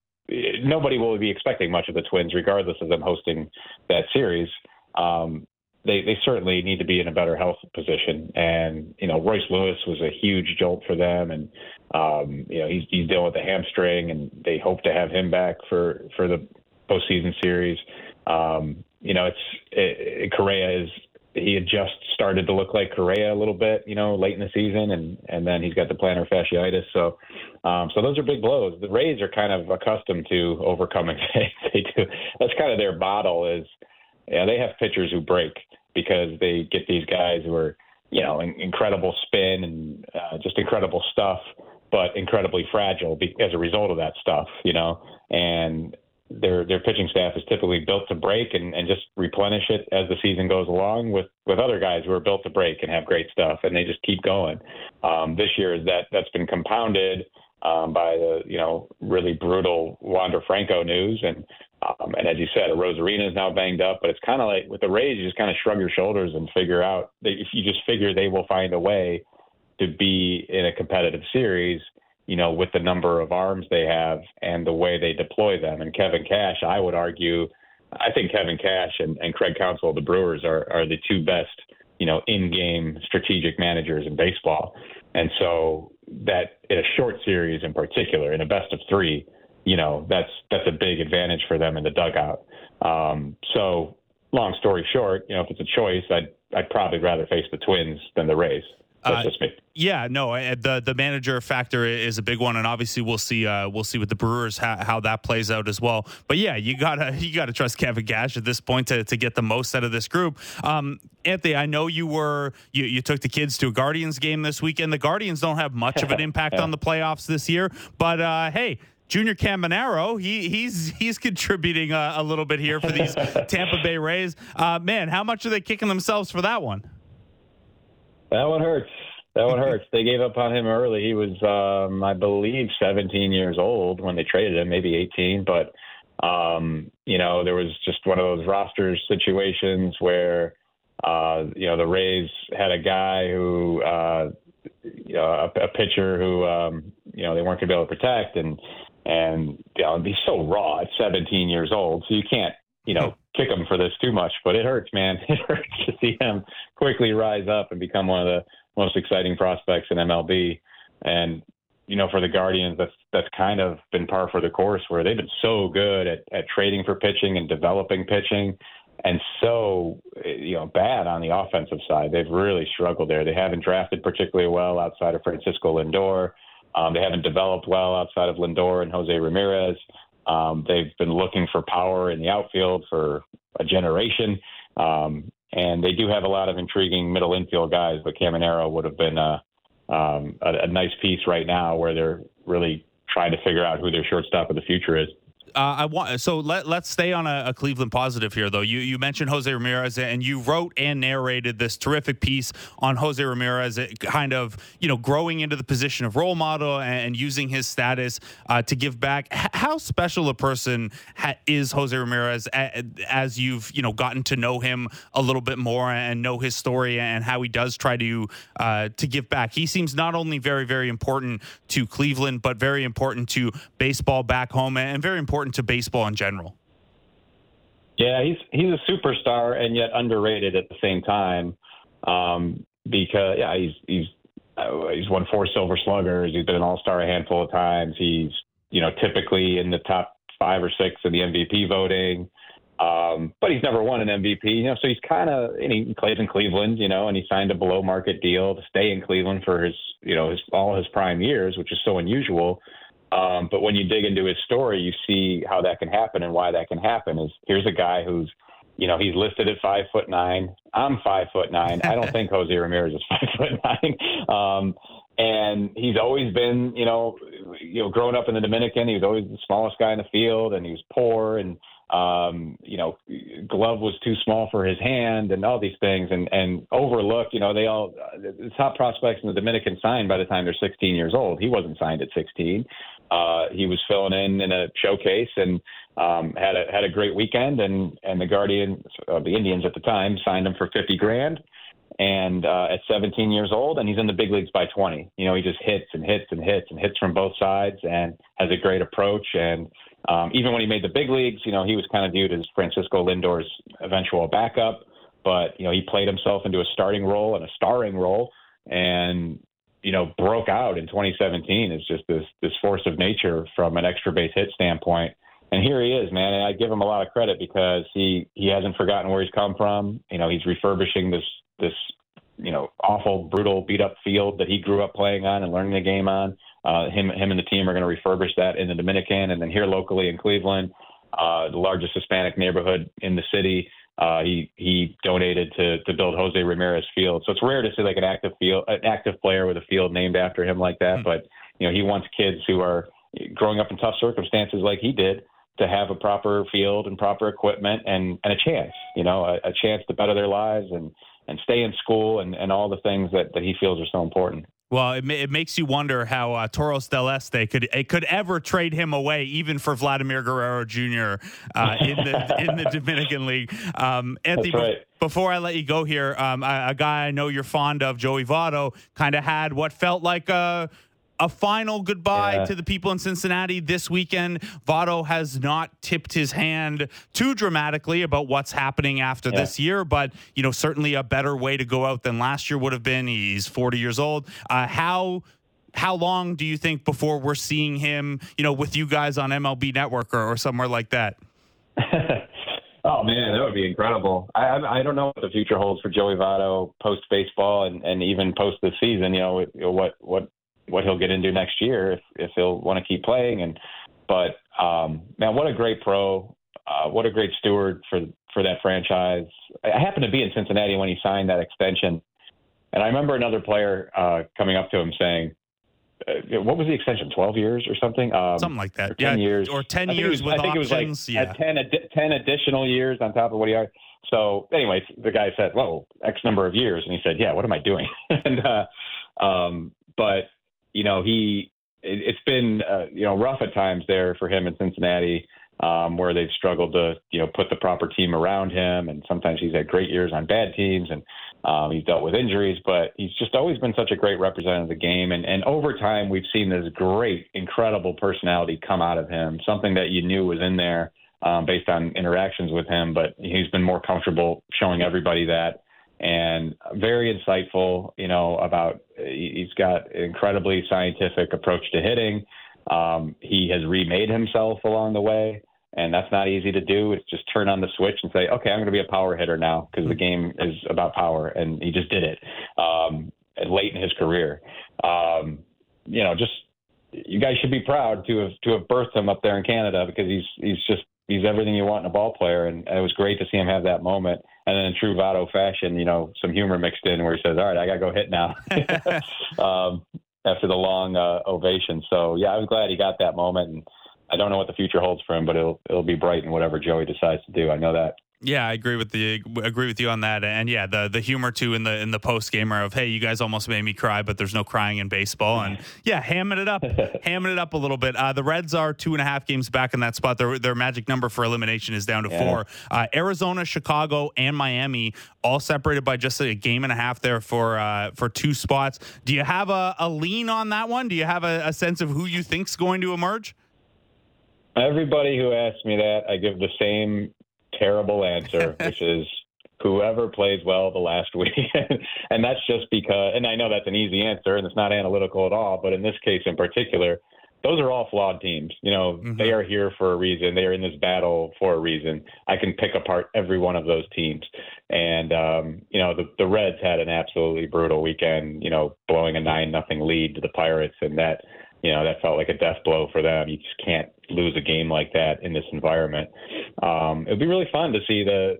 nobody will be expecting much of the Twins, regardless of them hosting that series. Um, they they certainly need to be in a better health position, and you know Royce Lewis was a huge jolt for them, and um, you know he's he's dealing with a hamstring, and they hope to have him back for for the postseason series. Um, you know, it's it, Correa is he had just started to look like Correa a little bit, you know, late in the season, and and then he's got the plantar fasciitis. So, um, so those are big blows. The Rays are kind of accustomed to overcoming things. they do. That's kind of their bottle is, yeah, they have pitchers who break because they get these guys who are, you know, in, incredible spin and uh, just incredible stuff, but incredibly fragile be- as a result of that stuff, you know, and their their pitching staff is typically built to break and, and just replenish it as the season goes along with with other guys who are built to break and have great stuff and they just keep going. Um, this year is that that's been compounded um, by the you know really brutal Wander Franco news and um, and as you said, Arozarena is now banged up, but it's kind of like with the Rays, you just kind of shrug your shoulders and figure out that if you just figure they will find a way to be in a competitive series you know, with the number of arms they have and the way they deploy them. And Kevin Cash, I would argue, I think Kevin Cash and, and Craig Counsell of the Brewers are, are the two best, you know, in-game strategic managers in baseball. And so that in a short series in particular, in a best of three, you know, that's that's a big advantage for them in the dugout. Um, so long story short, you know, if it's a choice, I'd I'd probably rather face the Twins than the Rays. That's Uh, yeah, no, the the manager factor is a big one, and obviously we'll see uh, we'll see with the Brewers how, how, that plays out as well. But yeah, you gotta you gotta trust Kevin Cash at this point to, to get the most out of this group. Um, Anthony, I know you were you, you took the kids to a Guardians game this weekend. The Guardians don't have much of an impact yeah. on the playoffs this year, but uh, hey, Junior Caminero, he he's he's contributing a, a, little bit here for these Tampa Bay Rays. Uh, man, how much are they kicking themselves for that one? That one hurts. That one hurts. they gave up on him early. He was, um, I believe, 17 years old when they traded him, maybe 18. But um, you know, there was just one of those roster situations where uh, you know the Rays had a guy who, uh, you know, a, a pitcher who, um, you know, they weren't going to be able to protect, and and you know, he's so raw at 17 years old, so you can't you know, kick him for this too much, but it hurts, man. It hurts to see him quickly rise up and become one of the most exciting prospects in MLB. And you know, for the Guardians, that's that's kind of been par for the course, where they've been so good at, at trading for pitching and developing pitching, and so you know bad on the offensive side. They've really struggled there. They haven't drafted particularly well outside of Francisco Lindor. Um, they haven't developed well outside of Lindor and Jose Ramirez. Um, they've been looking for power in the outfield for a generation. Um, and they do have a lot of intriguing middle infield guys, but Caminero would have been a, um, a, a nice piece right now where they're really trying to figure out who their shortstop of the future is. Uh, I want so let let's stay on a, a, Cleveland positive here, though. You you mentioned Jose Ramirez, and you wrote and narrated this terrific piece on Jose Ramirez, kind of you know growing into the position of role model and, using his status uh, to give back. H- how special a person ha- is Jose Ramirez as you've you know gotten to know him a little bit more and know his story and how he does try to uh, to give back. He seems not only very very important to Cleveland, but very important to baseball back home and very important important to baseball in general. Yeah, he's he's a superstar and yet underrated at the same time. Um, because yeah, he's he's uh, he's won four Silver Sluggers. He's been an All Star a handful of times. He's you know typically in the top five or six in the MVP voting. Um, but he's never won an MVP, you know, so he's kind of, and he plays in Cleveland, you know, and he signed a below market deal to stay in Cleveland for his, you know, his, all his prime years, which is so unusual. Um, but when you dig into his story, you see how that can happen and why that can happen. Is here's a guy who's, you know, he's listed at five foot nine. I'm five foot nine. I don't think Jose Ramirez is five foot nine. Um, and he's always been, you know, you know, growing up in the Dominican, he was always the smallest guy in the field, and he was poor, and um, you know, glove was too small for his hand, and all these things, and and overlooked. You know, they all the top prospects in the Dominican signed by the time they're 16 years old. He wasn't signed at 16. Uh, he was filling in in a showcase and um, had a had a great weekend, and and the Guardian uh, the Indians at the time, signed him for 50 grand. And uh, at 17 years old, and he's in the big leagues by 20. You know, he just hits and hits and hits and hits from both sides, and has a great approach and um, even when he made the big leagues, you know, he was kind of viewed as Francisco Lindor's eventual backup, but you know, he played himself into a starting role and a starring role, and you know, broke out in 2017 is just this this force of nature from an extra base hit standpoint. And here he is, man. And I give him a lot of credit because he he hasn't forgotten where he's come from. You know, he's refurbishing this this you know awful, brutal, beat up field that he grew up playing on and learning the game on. Uh, him, him and the team are going to refurbish that in the Dominican, and then here locally in Cleveland, uh, the largest Hispanic neighborhood in the city. Uh, he he donated to to build Jose Ramirez Field. So it's rare to see like an active field, an active player with a field named after him like that. Mm-hmm. But you know, he wants kids who are growing up in tough circumstances like he did to have a proper field and proper equipment and and a chance. You know, a, a chance to better their lives and and stay in school and and all the things that that he feels are so important. Well, it, it makes you wonder how uh, Toros del Este could it could ever trade him away, even for Vladimir Guerrero Jr. Uh, in the in the Dominican League. Um, Anthony, right. before I let you go here, um, a, a, guy I know you're fond of, Joey Votto, kind of had what felt like a a final goodbye yeah. to the people in Cincinnati this weekend. Votto has not tipped his hand too dramatically about what's happening after yeah. this year, but you know certainly a better way to go out than last year would have been. He's 40 years old. Uh, how how long do you think before we're seeing him, you know, with you guys on MLB Network or, or somewhere like that? oh man, that would be incredible. I, I don't know what the future holds for Joey Votto post baseball and, and even post this season. You know, what what what he'll get into next year if if he'll want to keep playing. And but um, man, what a great pro! Uh, what a great steward for for that franchise. I happened to be in Cincinnati when he signed that extension, and I remember another player uh, coming up to him saying, uh, "What was the extension? Twelve years or something? Um, something like that. ten yeah, years or ten years was, with I think options. It was like yeah, 10, 10 additional years on top of what he had. So, anyways, the guy said, "Well, X number of years," and he said, "Yeah, what am I doing?" and uh, um, but you know, he it, has been uh, you know rough at times there for him in Cincinnati, um, where they've struggled to you know put the proper team around him, and sometimes he's had great years on bad teams, and um, he's dealt with injuries, but he's just always been such a great representative of the game, and and over time we've seen this great, incredible personality come out of him, something that you knew was in there. Um, based on interactions with him, but he's been more comfortable showing everybody that and very insightful. You know about he's got incredibly scientific approach to hitting. Um, he has remade himself along the way, and that's not easy to do. It's just turn on the switch and say, okay, I'm going to be a power hitter now because the game is about power, and he just did it um, late in his career. Um, you know, just you guys should be proud to have to have birthed him up there in Canada because he's he's just he's everything you want in a ball player, and it was great to see him have that moment. And then in true Votto fashion, you know, some humor mixed in where he says, "All right, I got to go hit now." um, after the long uh, ovation, so yeah, I was glad he got that moment, and I don't know what the future holds for him, but it'll it'll be bright in whatever Joey decides to do. I know that. Yeah, I agree with the agree with you on that, and yeah, the the humor too in the in the post gamer of hey, you guys almost made me cry, but there's no crying in baseball, and yeah, hamming it up, hamming it up a little bit. Uh, the Reds are two and a half games back in that spot. Their their magic number for elimination is down to yeah. four. Uh, Arizona, Chicago, and Miami all separated by just a game and a half there for uh, for two spots. Do you have a, a lean on that one? Do you have a, a sense of who you think's going to emerge? Everybody who asks me that, I give the same terrible answer, which is whoever plays well the last week. and that's just because, and I know that's an easy answer and it's not analytical at all, but in this case in particular, those are all flawed teams. You know, mm-hmm. they are here for a reason. They are in this battle for a reason. I can pick apart every one of those teams. And um, you know, the the Reds had an absolutely brutal weekend, you know, blowing a nine nothing lead to the Pirates and that you know that felt like a death blow for them. You just can't lose a game like that in this environment. Um, it'd be really fun to see the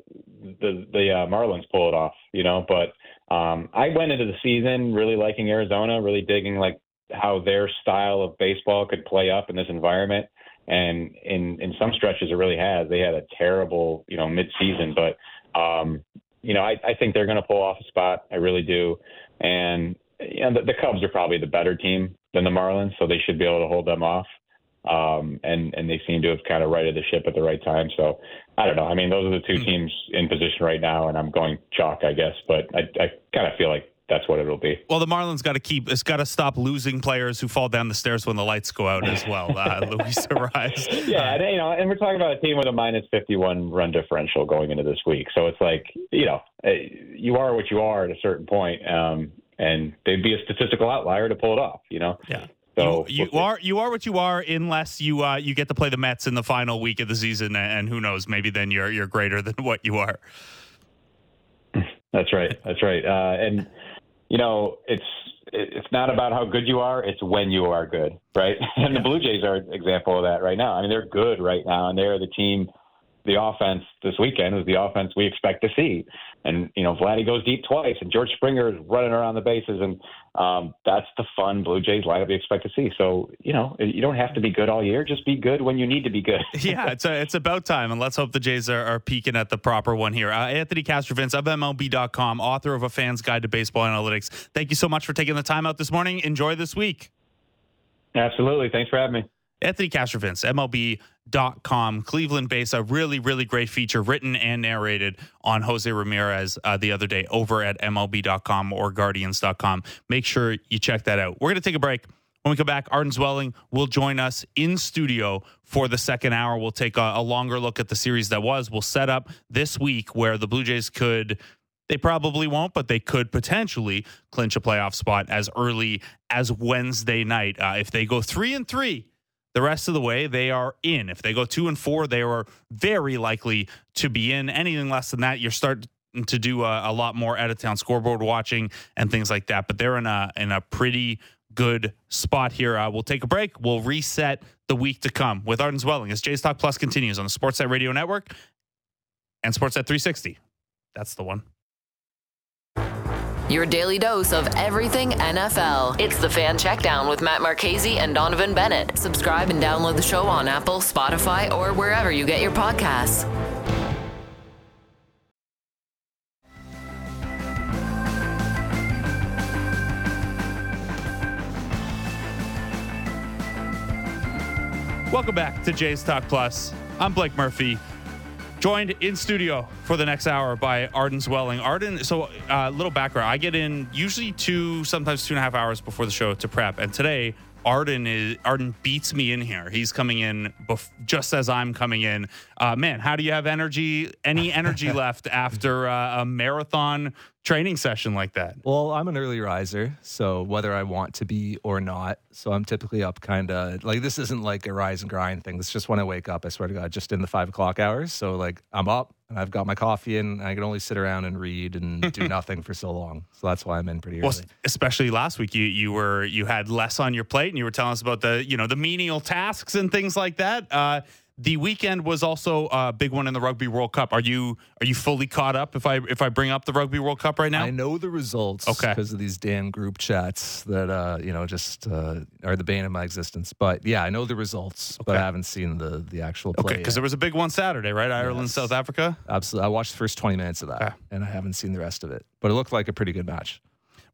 the the uh, Marlins pull it off, you know. But um, I went into the season really liking Arizona, really digging like how their style of baseball could play up in this environment. and in in some stretches it really has. They had a terrible you know midseason, but um, you know I, I think they're going to pull off a spot. I really do, and you know, the, the Cubs are probably the better team than the Marlins, so they should be able to hold them off. Um, and and they seem to have kind of righted the ship at the right time. So I don't know. I mean, those are the two teams in position right now, and I'm going chalk, I guess. But I, I kind of feel like that's what it'll be. Well, the Marlins got to keep. It's got to stop losing players who fall down the stairs when the lights go out as well. Uh, Luis Arraez. Yeah, and, you know, and we're talking about a team with a minus 51 run differential going into this week. So it's like you know, eh, you are what you are at a certain point, um, and they'd be a statistical outlier to pull it off. You know. Yeah. So you, you are you are what you are unless you uh, you get to play the Mets in the final week of the season, and who knows, maybe then you're you're greater than what you are. That's right. That's right. Uh, and you know, it's it's not about how good you are; it's when you are good, right? And the Blue Jays are an example of that right now. I mean, they're good right now, and they're the team. The offense this weekend was the offense we expect to see and you know Vladdy goes deep twice, and George Springer is running around the bases, and um, that's the fun Blue Jays lineup you expect to see. So you know you don't have to be good all year; just be good when you need to be good. yeah, it's a, it's about time, and let's hope the Jays are, are peaking at the proper one here. Uh, Anthony Castrovince of MLB.com, author of A Fan's Guide to Baseball Analytics. Thank you so much for taking the time out this morning. Enjoy this week. Absolutely, thanks for having me. Anthony Castrovince, MLB.com, Cleveland based, a really, really great feature written and narrated on Jose Ramirez uh, the other day over at MLB.com or Guardians.com. Make sure you check that out. We're going to take a break. When we come back, Arden Zwelling will join us in studio for the second hour. We'll take a, a longer look at the series that was. We'll set up this week where the Blue Jays could they probably won't, but they could potentially clinch a playoff spot as early as Wednesday night. Uh, if they go three and three the rest of the way, they are in. If they go two and four, they are very likely to be in. Anything less than that, you're starting to do a, a lot more out of town scoreboard watching and things like that. But they're in a in a pretty good spot here. Uh, we'll take a break. We'll reset the week to come with Arden Zwelling as Jays Talk Plus continues on the Sportsnet Radio Network and Sportsnet 360. That's the one your daily dose of everything NFL. It's the Fan Checkdown with Matt Marchese and Donnovan Bennett. Subscribe and download the show on Apple, Spotify, or wherever you get your podcasts. Welcome back to Jays Talk Plus. I'm Blake Murphy joined in studio for the next hour by Arden Zwelling. Arden, so a uh, little background. I get in usually two, sometimes two and a half hours before the show to prep. And today, Arden is Arden beats me in here. He's coming in bef- just as I'm coming in. Uh, man, how do you have energy? Any energy left after uh, a marathon training session like that? Well, I'm an early riser, so whether I want to be or not, so I'm typically up kind of like this isn't like a rise and grind thing. It's just when I wake up, I swear to God, just in the five o'clock hours. So like I'm up and I've got my coffee and I can only sit around and read and do nothing for so long. So that's why I'm in pretty early. Well, especially last week, you you were you had less on your plate and you were telling us about the you know the menial tasks and things like that. Uh, the weekend was also a big one in the Rugby World Cup. Are you are you fully caught up? If I if I bring up the Rugby World Cup right now, I know the results. Okay, because of these damn group chats that uh, you know just uh, are the bane of my existence. But yeah, I know the results, okay. but I haven't seen the the actual play. Okay, because there was a big one Saturday, right? Ireland, yes. South Africa. Absolutely, I watched the first twenty minutes of that, okay. and I haven't seen the rest of it. But it looked like a pretty good match.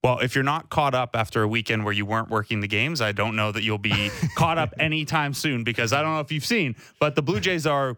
Well, if you're not caught up after a weekend where you weren't working the games, I don't know that you'll be caught up anytime soon because I don't know if you've seen, but the Blue Jays are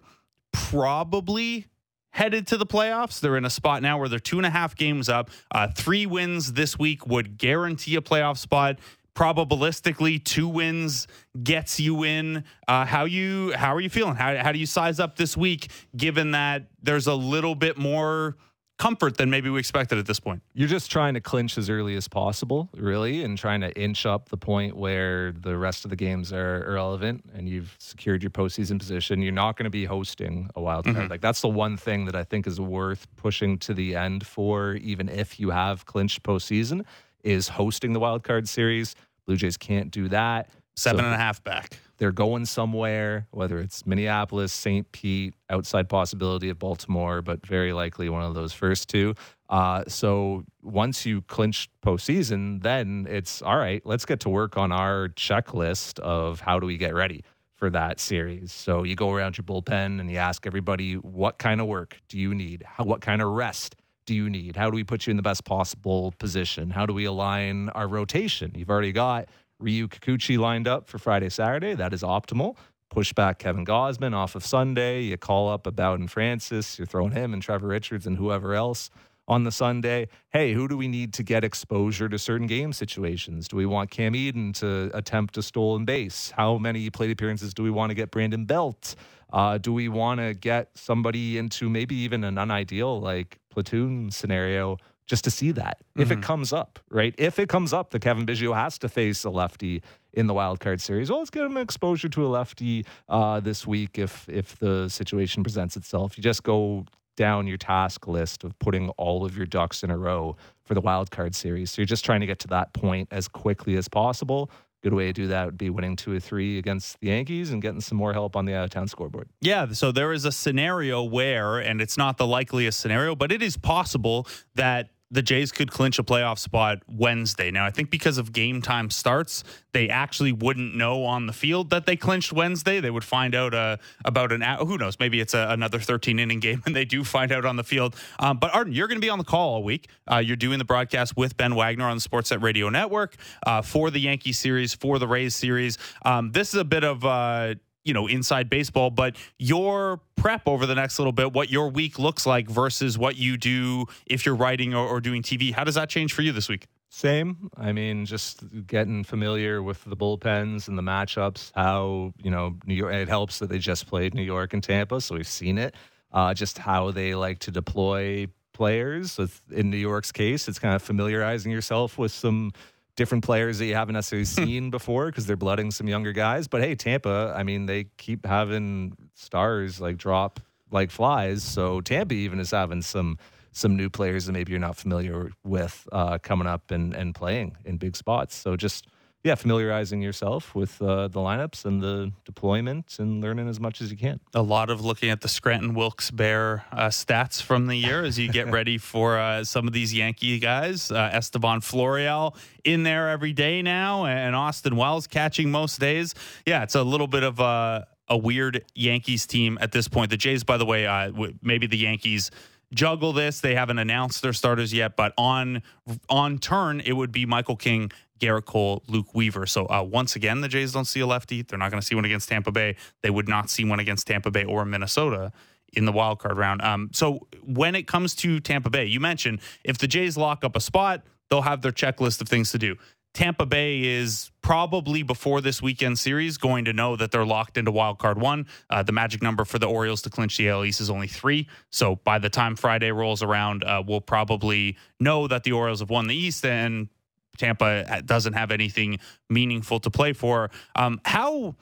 probably headed to the playoffs. They're in a spot now where they're two and a half games up. Uh, three wins this week would guarantee a playoff spot. Probabilistically, two wins gets you in. Uh, how you how are you feeling? How how do you size up this week, given that there's a little bit more comfort than maybe we expected at this point. You're just trying to clinch as early as possible, really, and trying to inch up the point where the rest of the games are irrelevant and you've secured your postseason position. You're not going to be hosting a wild card. Mm-hmm. Like that's the one thing that I think is worth pushing to the end for, even if you have clinched postseason, is hosting the wild card series. Blue Jays can't do that. Seven so, and a half back they're going somewhere, whether it's Minneapolis, St. Pete, outside possibility of Baltimore, but very likely one of those first two. Uh, so once you clinch postseason, then it's all right, let's get to work on our checklist of how do we get ready for that series. So you go around your bullpen and you ask everybody, what kind of work do you need? How, what kind of rest do you need? How do we put you in the best possible position? How do we align our rotation? You've already got Ryu Kikuchi lined up for Friday, Saturday. That is optimal. Push back Kevin Gausman off of Sunday. You call up Bowden Francis. You're throwing him and Trevor Richards and whoever else on the Sunday. Hey, who do we need to get exposure to certain game situations? Do we want Cam Eden to attempt a stolen base? How many plate appearances do we want to get Brandon Belt? Uh, do we want to get somebody into maybe even an unideal like platoon scenario just to see that mm-hmm. if it mm-hmm. comes up, right? If it comes up that Cavan Biggio has to face a lefty in the wild card series, well, let's get him exposure to a lefty uh, this week if if the situation presents itself. You just go down your task list of putting all of your ducks in a row for the wild card series. So you're just trying to get to that point as quickly as possible. Good way to do that would be winning two or three against the Yankees and getting some more help on the out of town scoreboard. Yeah. So there is a scenario where, and it's not the likeliest scenario, but it is possible that the Jays could clinch a playoff spot Wednesday. Now, I think because of game time starts, they actually wouldn't know on the field that they clinched Wednesday. They would find out uh, about an who knows, maybe it's a, another 13 inning game and they do find out on the field. Um, but Arden, you're going to be on the call all week. Uh, you're doing the broadcast with Ben Wagner on the Sportsnet Radio Network uh, for the Yankee series, for the Rays series. Um, this is a bit of uh, you know inside baseball but your prep over the next little bit what your week looks like versus what you do if you're writing or, or, doing tv how does that change for you this week? Same. I mean just getting familiar with the bullpens and the matchups how you know new york it helps that they just played new york and tampa so we've seen it. Uh, just how they like to deploy players With, in new york's case it's kind of familiarizing yourself with some different players that you haven't necessarily hmm. seen before because they're blooding some younger guys. But hey, Tampa, I mean, they keep having stars like drop like flies. So Tampa even is having some some new players that maybe you're not familiar with uh, coming up and, and playing in big spots. So just yeah, familiarizing yourself with uh, the lineups and the deployment and learning as much as you can. A lot of looking at the Scranton Wilkes Barre uh, stats from the year as you get ready for uh, some of these Yankee guys. Uh, Estevan Florial in there every day now, and Austin Wells catching most days. Yeah, it's a little bit of a, a weird Yankees team at this point. The Jays, by the way, uh, maybe the Yankees juggle this. They haven't announced their starters yet, but on on turn it would be Michael King, Gerrit Cole, Luke Weaver. So uh, once again, the Jays don't see a lefty. They're not going to see one against Tampa Bay. They would not see one against Tampa Bay or Minnesota in the wild card round. Um, so when it comes to Tampa Bay, you mentioned if the Jays lock up a spot, they'll have their checklist of things to do. Tampa Bay is probably before this weekend series going to know that they're locked into wild card one. Uh, the magic number for the Orioles to clinch the AL East is only three. So by the time Friday rolls around, uh, we'll probably know that the Orioles have won the East and Tampa doesn't have anything meaningful to play for. Um, how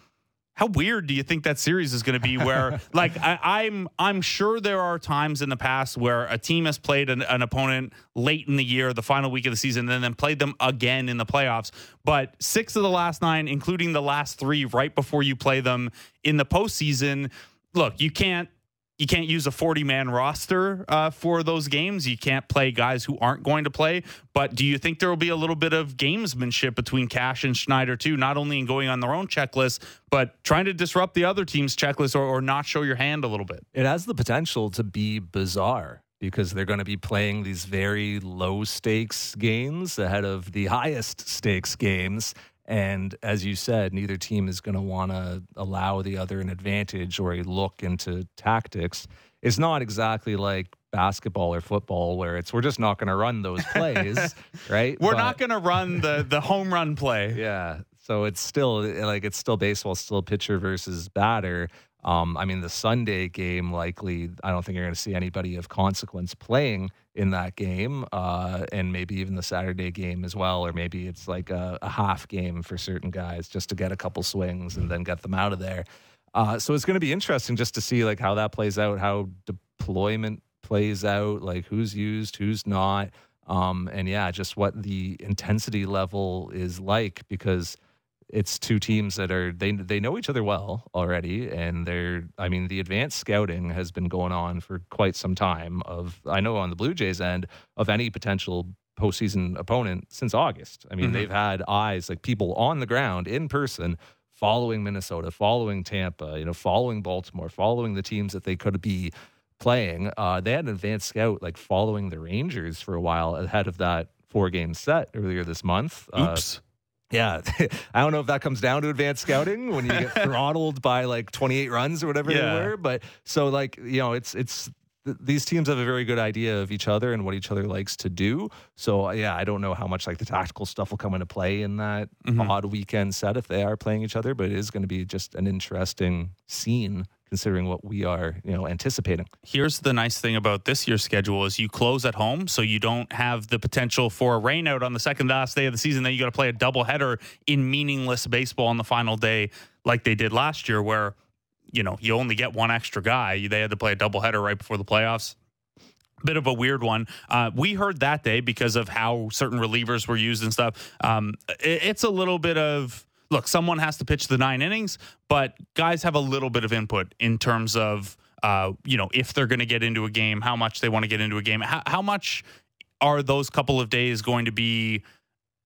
how weird do you think that series is going to be? Where like I, am I'm, I'm sure there are times in the past where a team has played an, an, opponent late in the year, the final week of the season, and then played them again in the playoffs. But six of the last nine, including the last three, right before you play them in the postseason. Look, you can't you can't use a 40 man roster uh, for those games. You can't play guys who aren't going to play. But do you think there will be a little bit of gamesmanship between Cash and Schneider, too, not only in going on their own checklist, but trying to disrupt the other team's checklist or, or not show your hand a little bit? It has the potential to be bizarre because they're going to be playing these very low stakes games ahead of the highest stakes games. And as you said, neither team is going to want to allow the other an advantage or a look into tactics. It's not exactly like basketball or football where it's we're just not going to run those plays, right? We're but, not going to run the the home run play. Yeah. So it's still like it's still baseball, still pitcher versus batter. Um, I mean, the Sunday game likely, I don't think you're going to see anybody of consequence playing in that game, uh, and maybe even the Saturday game as well, or maybe it's like a, a, half game for certain guys just to get a couple swings and then get them out of there. Uh, so it's going to be interesting just to see like how that plays out, how deployment plays out, like who's used, who's not, um, and yeah, just what the intensity level is like because it's two teams that are they they know each other well already and they're I mean the advanced scouting has been going on for quite some time of I know on the Blue Jays end of any potential postseason opponent since August. I mean mm-hmm. they've had eyes like people on the ground in person following Minnesota, following Tampa, you know, following Baltimore, following the teams that they could be playing. Uh, they had an advanced scout like following the Rangers for a while ahead of that four game set earlier this month. Uh, Oops. Yeah, I don't know if that comes down to advanced scouting when you get throttled by like 28 runs or whatever yeah. they were, but so like you know, it's it's these teams have a very good idea of each other and what each other likes to do. So yeah, I don't know how much like the tactical stuff will come into play in that mm-hmm. odd weekend set if they are playing each other, but it is going to be just an interesting scene considering what we are, you know, anticipating. Here's the nice thing about this year's schedule is you close at home, so you don't have the potential for a rainout on the second last day of the season. Then you got to play a doubleheader in meaningless baseball on the final day, like they did last year, where you know you only get one extra guy. They had to play a doubleheader right before the playoffs bit of a weird one. Uh, we heard that day because of how certain relievers were used and stuff. Um, it, it's a little bit of look, someone has to pitch the nine innings, but guys have a little bit of input in terms of, uh, you know, if they're going to get into a game, how much they want to get into a game, how, how much are those couple of days going to be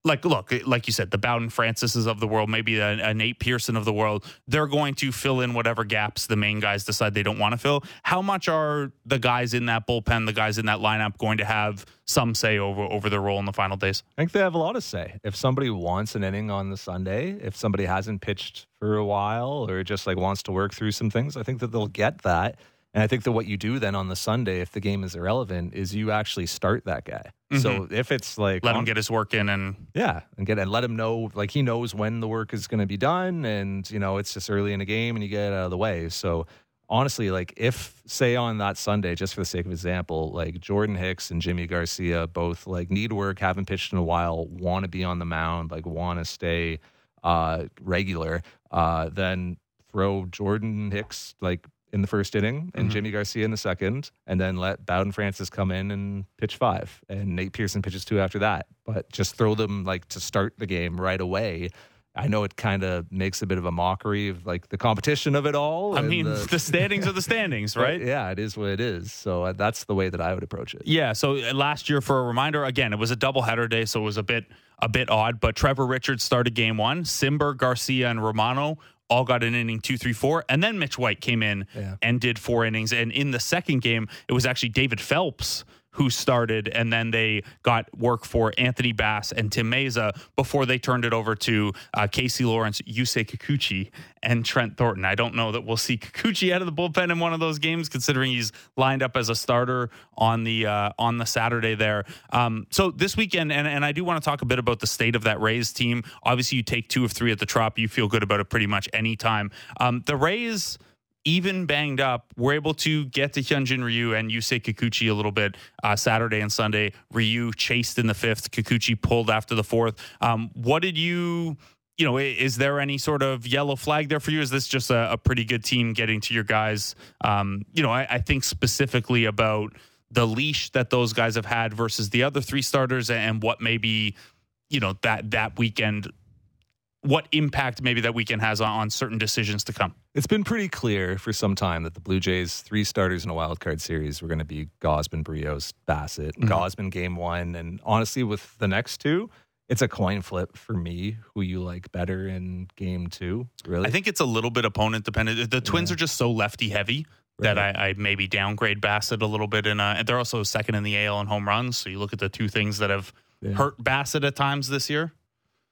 like look like you said the bowden francises of the world maybe a, a, nate pearson of the world they're going to fill in whatever gaps the main guys decide they don't want to fill. How much are the guys in that bullpen the guys in that lineup going to have some say over over their role in the final days? I think they have a lot of say. If somebody wants an inning on the sunday if somebody hasn't pitched for a while or just like wants to work through some things i think that they'll get that and I think that what you do then on the Sunday, if the game is irrelevant, is you actually start that guy. Mm-hmm. So if it's like let him get his work in and yeah, and get and let him know like he knows when the work is going to be done, and you know it's just early in the game and you get out of the way. So honestly, like if say on that Sunday, just for the sake of example, like Jordan Hicks and Yimi Garcia both like need work, haven't pitched in a while, want to be on the mound, like want to stay uh, regular, uh, then throw Jordan Hicks like in the first inning and mm-hmm. Yimi Garcia in the second, and then let Bowden Francis come in and pitch five, and Nate Pearson pitches two after that. But just throw them like to start the game right away. I know it kind of makes a bit of a mockery of like the competition of it all. I mean, the, the standings are the standings, right? yeah, it is what it is. So uh, that's the way that I would approach it. Yeah. So uh, last year, for a reminder, again, it was a doubleheader day, so it was a bit a bit odd. But Trevor Richards started game one. Cimber, Garcia, and Romano all got an inning two, three, four. And then Mitch White came in yeah. and did four innings. And in the second game, it was actually David Phelps who started, and then they got work for Anthony Bass and Tim Mayza before they turned it over to uh, Casey Lawrence, Yusei Kikuchi, and Trent Thornton. I don't know that we'll see Kikuchi out of the bullpen in one of those games, considering he's lined up as a starter on the uh, on the Saturday there. Um, so this weekend, and, and I do want to talk a bit about the state of that Rays team. Obviously, you take two of three at the Trop, you feel good about it pretty much any time. Um, the Rays even banged up, we were able to get to Hyunjin Ryu and Yusei Kikuchi a little bit uh, Saturday and Sunday. Ryu chased in the fifth, Kikuchi pulled after the fourth. Um, what did you, you know, is there any sort of yellow flag there for you? Is this just a, a pretty good team getting to your guys? Um, you know, I, I think specifically about the leash that those guys have had versus the other three starters and what maybe, you know, that that weekend what impact maybe that weekend has on, on, certain decisions to come. It's been pretty clear for some time that the Blue Jays' three starters in a wild card series were going to be Gausman, Berrios, Bassitt. Mm-hmm. Gausman game one, and honestly, with the next two, it's a coin flip for me who you like better in game two. Really, I think it's a little bit opponent dependent. The Twins yeah. are just so lefty heavy. Right. That I, I, maybe downgrade Bassitt a little bit, and uh, they're also second in the AL in home runs. So you look at the two things that have yeah. hurt Bassitt at times this year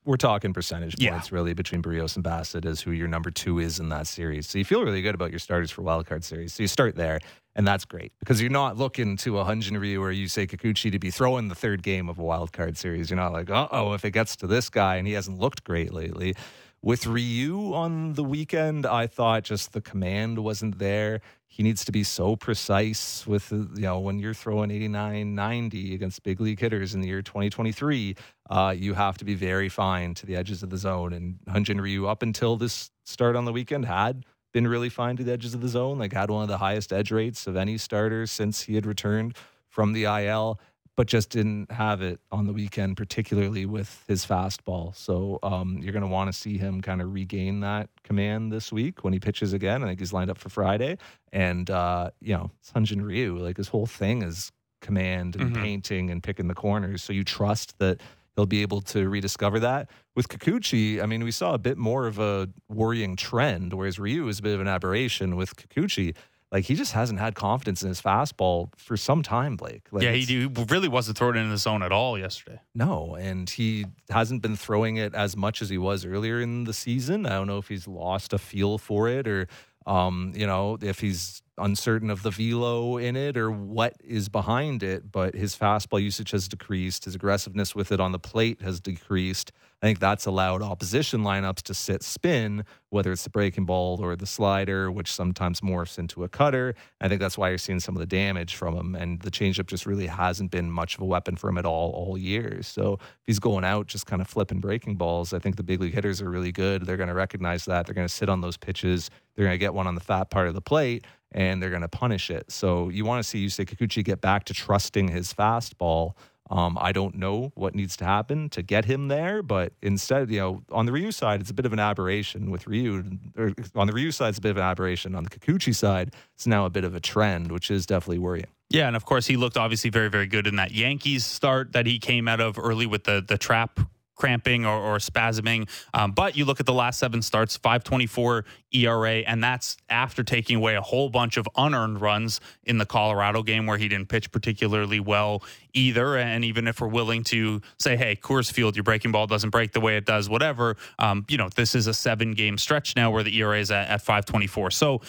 we're talking percentage points yeah. really between Berrios and Bassitt as who your number two is in that series. So you feel really good about your starters for wildcard series. So you start there, and that's great because you're not looking to a Hyunjin Ryu or say Kikuchi to be throwing the third game of a wildcard series. You're not like, uh oh, if it gets to this guy and he hasn't looked great lately. With Ryu on the weekend, I thought just the command wasn't there he needs to be so precise with you know when you're throwing 89 90 against big league hitters in the year 2023 uh, you have to be very fine to the edges of the zone. And Hyunjin Ryu up until this start on the weekend had been really fine to the edges of the zone like had one of the highest edge rates of any starter since he had returned from the IL but just didn't have it on the weekend, particularly with his fastball. So um, you're going to want to see him kind of regain that command this week when he pitches again. I think he's lined up for Friday. And, uh, you know, Hyunjin Ryu, like his whole thing is command and mm-hmm. painting and picking the corners. So you trust that he'll be able to rediscover that. With Kikuchi, I mean, we saw a bit more of a worrying trend, whereas Ryu is a bit of an aberration with Kikuchi like he just hasn't had confidence in his fastball for some time, Blake. Like yeah, he, he, really wasn't throwing it in the zone at all yesterday. No, and he hasn't been throwing it as much as he was earlier in the season. I don't know if he's lost a feel for it or, um, you know, if he's uncertain of the velo in it or what is behind it. But his fastball usage has decreased. His aggressiveness with it on the plate has decreased. I think that's allowed opposition lineups to sit spin, whether it's the breaking ball or the slider, which sometimes morphs into a cutter. I think that's why you're seeing some of the damage from him. And the changeup just really hasn't been much of a weapon for him at all all year. So if he's going out just kind of flipping breaking balls, I think the big league hitters are really good. They're going to recognize that. They're going to sit on those pitches. They're going to get one on the fat part of the plate and they're going to punish it. So you want to see Yusei Kikuchi get back to trusting his fastball um, I don't know what needs to happen to get him there, but instead, you know, on the Ryu side, it's a bit of an aberration with Ryu. Or on the Ryu side, it's a bit of an aberration. On the Kikuchi side, it's now a bit of a trend, which is definitely worrying. Yeah, and of course, he looked obviously very, very good in that Yankees start that he came out of early with the the trap cramping or, or spasming. Um, but you look at the last seven starts, 524 ERA, and that's after taking away a whole bunch of unearned runs in the Colorado game where he didn't pitch particularly well either. And even if we're willing to say, hey, Coors Field, your breaking ball doesn't break the way it does, whatever, um, you know, this is a seven game stretch now where the ERA is at, at 524. So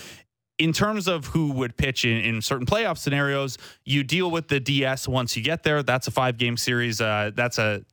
in terms of who would pitch in, in certain playoff scenarios, you deal with the DS once you get there. That's a five game series. Uh, that's a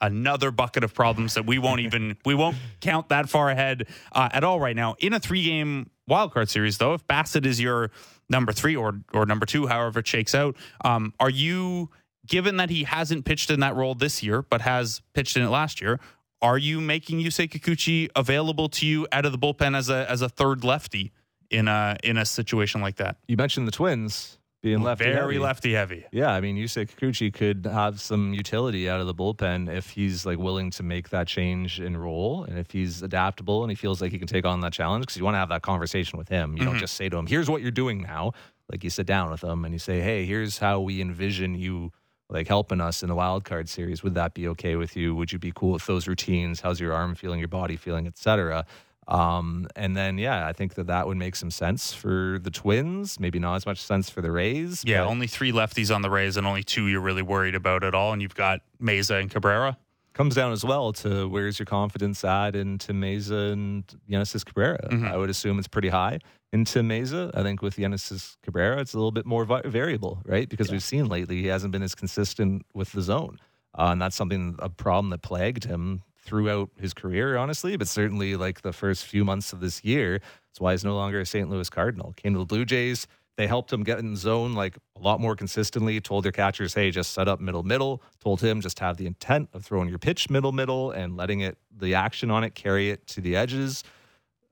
another bucket of problems that we won't even we won't count that far ahead uh, at all right now. In a three game wildcard series, though, if bassitt is your number three or or number two, however it shakes out, um, are you given that he hasn't pitched in that role this year but has pitched in it last year? Are you making Yusei Kikuchi available to you out of the bullpen as a as a third lefty in a in a situation like that? You mentioned the Twins being lefty very heavy. lefty heavy. Yeah, I mean, Yusei Kikuchi could have some utility out of the bullpen if he's like willing to make that change in role, and if he's adaptable and he feels like he can take on that challenge. Because you want to have that conversation with him. You mm-hmm. don't just say to him, "Here's what you're doing now." Like you sit down with him and you say, "Hey, here's how we envision you." Like helping us in the wild card series, would that be okay with you? Would you be cool with those routines? How's your arm feeling, your body feeling, etc. Um, and then, yeah, I think that that would make some sense for the Twins. Maybe not as much sense for the Rays. Yeah, only three lefties on the Rays, and only two you're really worried about at all. And you've got Mayza and Cabrera. Comes down as well to where's your confidence at into Mayza and Genesis Cabrera. Mm-hmm. I would assume it's pretty high into Mayza. I think with Genesis Cabrera, it's a little bit more vi- variable, right? Because yeah. we've seen lately he hasn't been as consistent with the zone. Uh, and that's something, a problem that plagued him throughout his career, honestly, but certainly like the first few months of this year. That's why he's no longer a St. Louis Cardinal. Came to the Blue Jays. They helped him get in zone like a lot more consistently. Told their catchers, hey, just set up middle middle. Told him just have the intent of throwing your pitch middle middle and letting it the action on it carry it to the edges.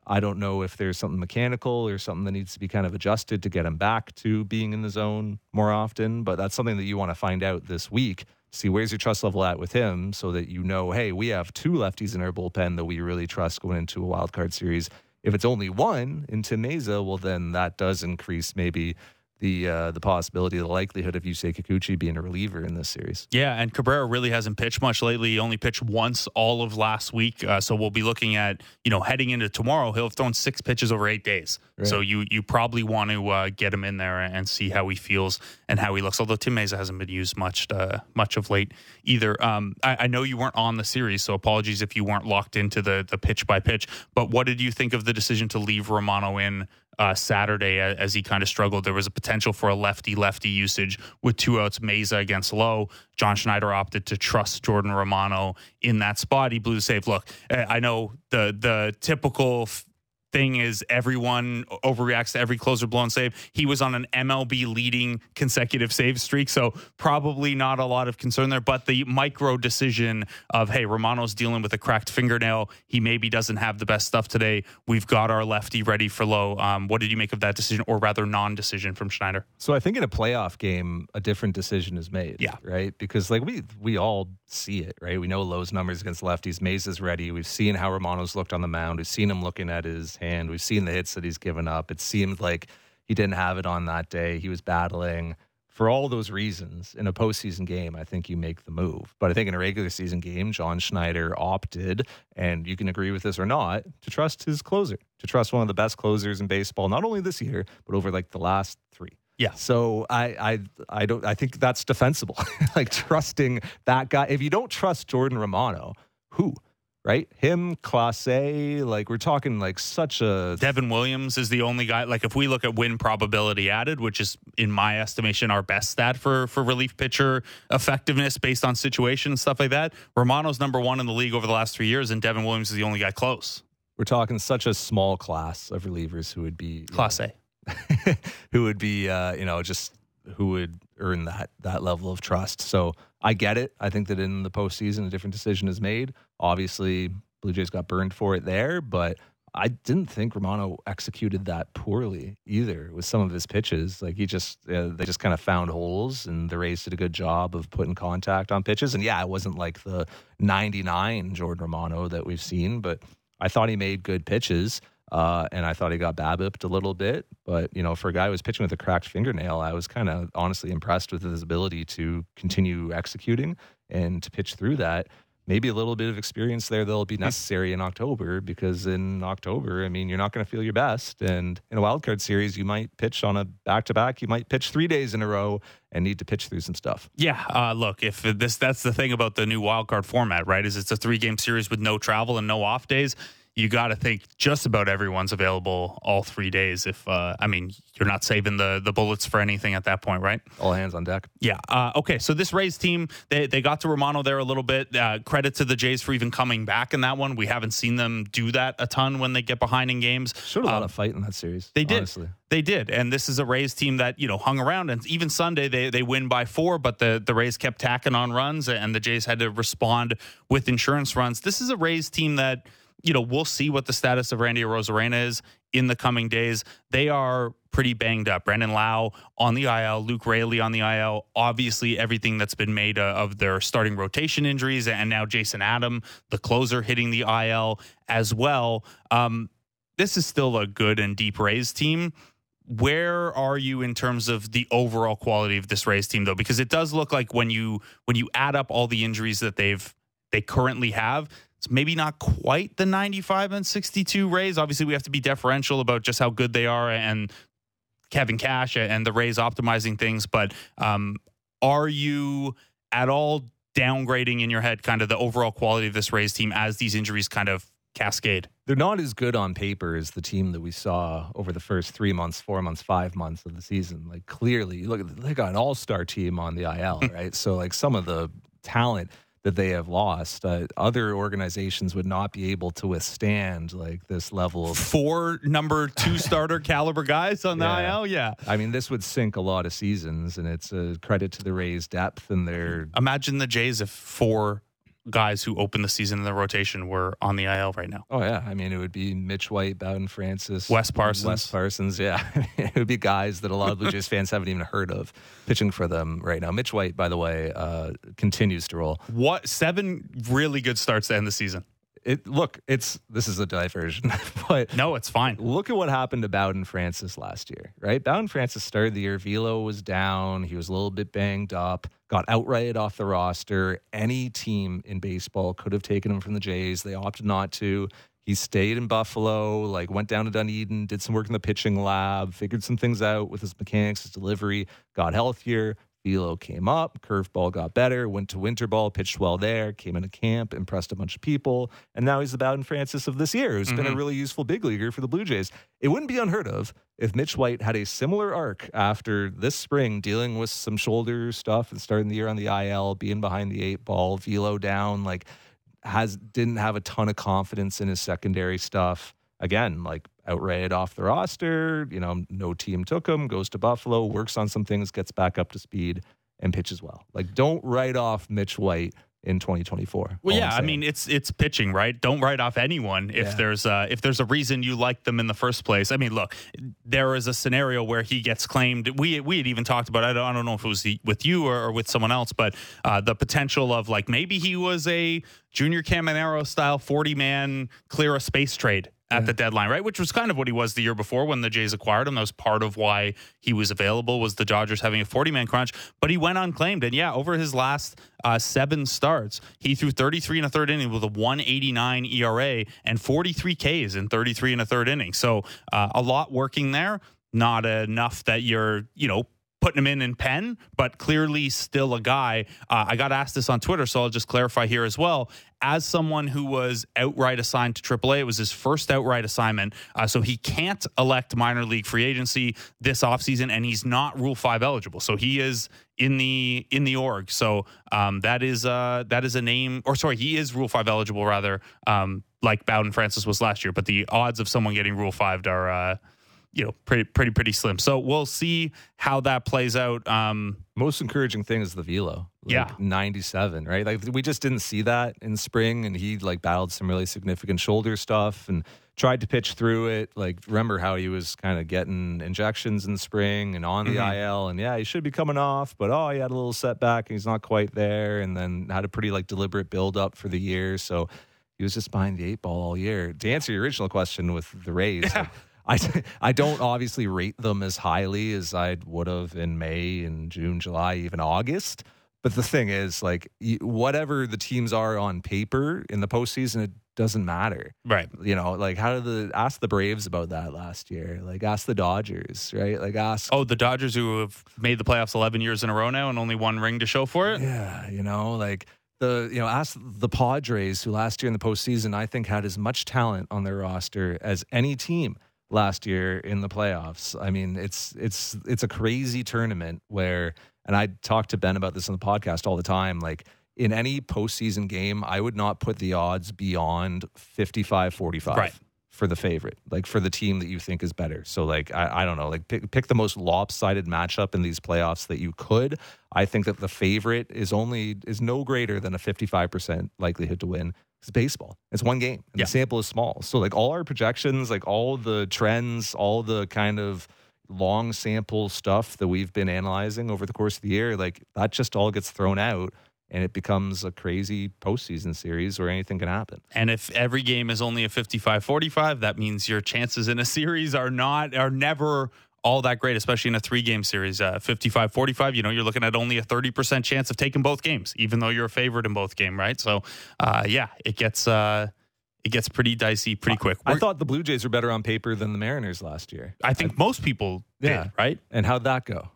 I don't know if there's something mechanical or something that needs to be kind of adjusted to get him back to being in the zone more often, but that's something that you want to find out this week see where's your trust level at with him so that you know, hey, we have two lefties in our bullpen that we really trust going into a wild card series. If it's only one in Tim Mayza, well, then that does increase maybe the uh, the possibility, the likelihood of Yusei Kikuchi being a reliever in this series. Yeah, and Cabrera really hasn't pitched much lately. He only pitched once all of last week, uh, so we'll be looking at you know heading into tomorrow. He'll have thrown six pitches over eight days, right. so you you probably want to uh, get him in there and see how he feels and how he looks. Although Tim Mayza hasn't been used much uh, much of late either. Um, I, I know you weren't on the series, so apologies if you weren't locked into the the pitch by pitch. But what did you think of the decision to leave Romano in? Uh, Saturday as he kind of struggled. There was a potential for a lefty lefty usage with two outs, Mayza against Lowe. John Schneider opted to trust Jordan Romano in that spot. He blew the save. Look, I know the the typical thing is everyone overreacts to every closer blown save. He was on an MLB leading consecutive save streak, so probably not a lot of concern there. But the micro decision of hey, Romano's dealing with a cracked fingernail. He maybe doesn't have the best stuff today. We've got our lefty ready for Lowe. Um, what did you make of that decision, or rather non-decision from Schneider? So I think in a playoff game, a different decision is made. Yeah, right. Because like we we all see it, right? We know Lowe's numbers against lefties. Mays is ready. We've seen how Romano's looked on the mound. We've seen him looking at his hand. We've seen the hits that he's given up. It seemed like he didn't have it on that day. He was battling for all those reasons, in a postseason game, I think you make the move. But I think in a regular season game, John Schneider opted, and you can agree with this or not, to trust his closer, to trust one of the best closers in baseball, not only this year, but over like the last three. Yeah. So I I I don't I think that's defensible. like trusting that guy. If you don't trust Jordan Romano, who? Right? Him, Clase, like we're talking like such a Devin Williams is the only guy. Like if we look at win probability added, which is in my estimation our best stat for for relief pitcher effectiveness based on situation and stuff like that. Romano's number one in the league over the last three years, and Devin Williams is the only guy close. we're talking such a small class of relievers who would be you know, Class A. who would be uh, you know just who would earn that that level of trust. So I get it. I think that in the postseason, a different decision is made. Obviously, Blue Jays got burned for it there, but I didn't think Romano executed that poorly either with some of his pitches. Like he just uh, they just kind of found holes, and the Rays did a good job of putting contact on pitches. And yeah, it wasn't like the 99 Jordan Romano that we've seen, but I thought he made good pitches. Uh, and I thought he got babbipped a little bit, but you know, for a guy who was pitching with a cracked fingernail, I was kind of honestly impressed with his ability to continue executing and to pitch through that. Maybe a little bit of experience there that'll be necessary in October because in October, I mean, you're not going to feel your best. And in a wild card series, you might pitch on a back to back. You might pitch three days in a row and need to pitch through some stuff. Yeah, uh, look, if this that's the thing about the new wild card format, right? Is it's a three game series with no travel and no off days. You got to think just about everyone's available all three days. If uh, I mean, you're not saving the the bullets for anything at that point, right? All hands on deck. Yeah. Uh, okay. So this Rays team, they, they got to Romano there a little bit. Uh, credit to the Jays for even coming back in that one. We haven't seen them do that a ton when they get behind in games. Showed a lot Um, of fight in that series. they did. Honestly. They did, and this is a Rays team that you know hung around, and even Sunday they they win by four, but the the Rays kept tacking on runs, and the Jays had to respond with insurance runs. This is a Rays team that you know we'll see what the status of Randy Arozarena is in the coming days. They are pretty banged up. Brandon Lowe on the IL, Luke Raley on the IL. Obviously, everything that's been made uh, of their starting rotation injuries, and now Jason Adam, the closer, hitting the IL as well. Um, this is still a good and deep Rays team. Where are you in terms of the overall quality of this Rays team, though? Because it does look like when you when you add up all the injuries that they've they currently have, it's maybe not quite the 95 and 62 Rays. Obviously, we have to be deferential about just how good they are and Kevin Cash and the Rays optimizing things. But um, are you at all downgrading in your head kind of the overall quality of this Rays team as these injuries kind of cascade? they're not as good on paper as the team that we saw over the first three months, four months, five months of the season. Like clearly, look, they got an all-star team on the IL, right? so like some of the talent that they have lost, uh, other organizations would not be able to withstand like this level of. Four number two starter caliber guys on the Yeah. IL. Yeah. I mean, this would sink a lot of seasons, and it's a credit to the Rays' depth and their Imagine the Jays if four guys who opened the season in the rotation were on the IL right now. Oh yeah, I mean it would be Mitch White, Bowden Francis, Wes Parsons. Wes Parsons. Yeah, it would be guys that a lot of Blue Jays fans haven't even heard of pitching for them right now. Mitch White, by the way, uh, continues to roll. What seven really good starts to end the season? It look, it's this is a diversion, but No, it's fine. look at what happened to Bowden Francis last year, right? Bowden Francis started the year. Velo was down. He was a little bit banged up. Got outrighted off the roster. Any team in baseball could have taken him from the Jays. They opted not to. He stayed in Buffalo, like went down to Dunedin, did some work in the pitching lab, figured some things out with his mechanics, his delivery, got healthier. Velo came up, curveball got better, went to winter ball, pitched well there, came into camp, impressed a bunch of people, and now he's the Bowden Francis of this year, who's been a mm-hmm. really useful big leaguer for the Blue Jays. It wouldn't be unheard of if Mitch White had a similar arc after this spring, dealing with some shoulder stuff and starting the year on the IL, being behind the eight ball, Velo down, like has didn't have a ton of confidence in his secondary stuff. Again, like outright off the roster, you know, no team took him, goes to Buffalo, works on some things, gets back up to speed, and pitches well. Like, don't write off Mitch White in 2024. Well, yeah, I mean it's it's pitching, right? Don't write off anyone if Yeah. there's uh, if there's a reason you like them in the first place. I mean, look, there is a scenario where he gets claimed. We we had even talked about. I don't, I don't know if it was with you or, or with someone else, but uh, the potential of like maybe he was a Junior Caminero style 40 man clear a space trade at Yeah. the deadline, right? Which was kind of what he was the year before when the Jays acquired him. That was part of why he was available was the Dodgers having a 40 man crunch. But he went unclaimed, and yeah, over his last uh, seven starts, he threw 33 and a third inning with a 189 ERA and 43 Ks in 33 and a third inning. So uh, a lot working there. Not enough that you're, you know, putting him in in pen, but clearly still a guy. Uh, I got asked this on Twitter, so I'll just clarify here as well. As someone who was outright assigned to AAA, it was his first outright assignment, uh, so he can't elect minor league free agency this offseason, and he's not Rule Five eligible. So he is in the in the org. So um, that is uh, that is a name, or sorry, he is Rule Five eligible rather, um, like Bowden Francis was last year. But the odds of someone getting Rule Five are. Uh, you know, pretty, pretty, pretty slim. So we'll see how that plays out. Um, Most encouraging thing is the velo. Like Yeah. 97, right? Like we just didn't see that in spring and he like battled some really significant shoulder stuff and tried to pitch through it. Like remember how he was kind of getting injections in spring and on the Mhm. IL and yeah, he should be coming off, but oh, he had a little setback and he's not quite there and then had a pretty like deliberate build up for the year. So he was just behind the eight ball all year. To answer your original question with the Rays, like, I, I don't obviously rate them as highly as I would have in May and June, July, even August. But the thing is, like, whatever the teams are on paper in the postseason, it doesn't matter. right. You know, like, how did the ask the Braves about that last year? Like, ask the Dodgers, right? Like, ask. Oh, the Dodgers who have made the playoffs 11 years in a row now and only one ring to show for it. Yeah, you know, like the you know, ask the Padres, who last year in the postseason I think had as much talent on their roster as any team last year in the playoffs. I mean, it's it's it's a crazy tournament where, and I talk to Ben about this on the podcast all the time. Like in any postseason game, I would not put the odds beyond 55-45 Right. for the favorite, like for the team that you think is better. So like I, I don't know, like pick pick the most lopsided matchup in these playoffs that you could. I think that the favorite is only is no greater than a 55% likelihood to win. It's baseball. It's one game. And Yeah. the sample is small. So like all our projections, like all the trends, all the kind of long sample stuff that we've been analyzing over the course of the year, like that just all gets thrown out and it becomes a crazy postseason series where anything can happen. And if every game is only a 55-45, that means your chances in a series are not are never all that great, especially in a three-game series. Uh, 55-45, you know, you're looking at only a 30% chance of taking both games, even though you're a favorite in both game, right? So, uh, yeah, it gets uh, it gets pretty dicey pretty quick. I We're- thought the Blue Jays were better on paper than the Mariners last year. I think most people did, Yeah. right? And how'd that go?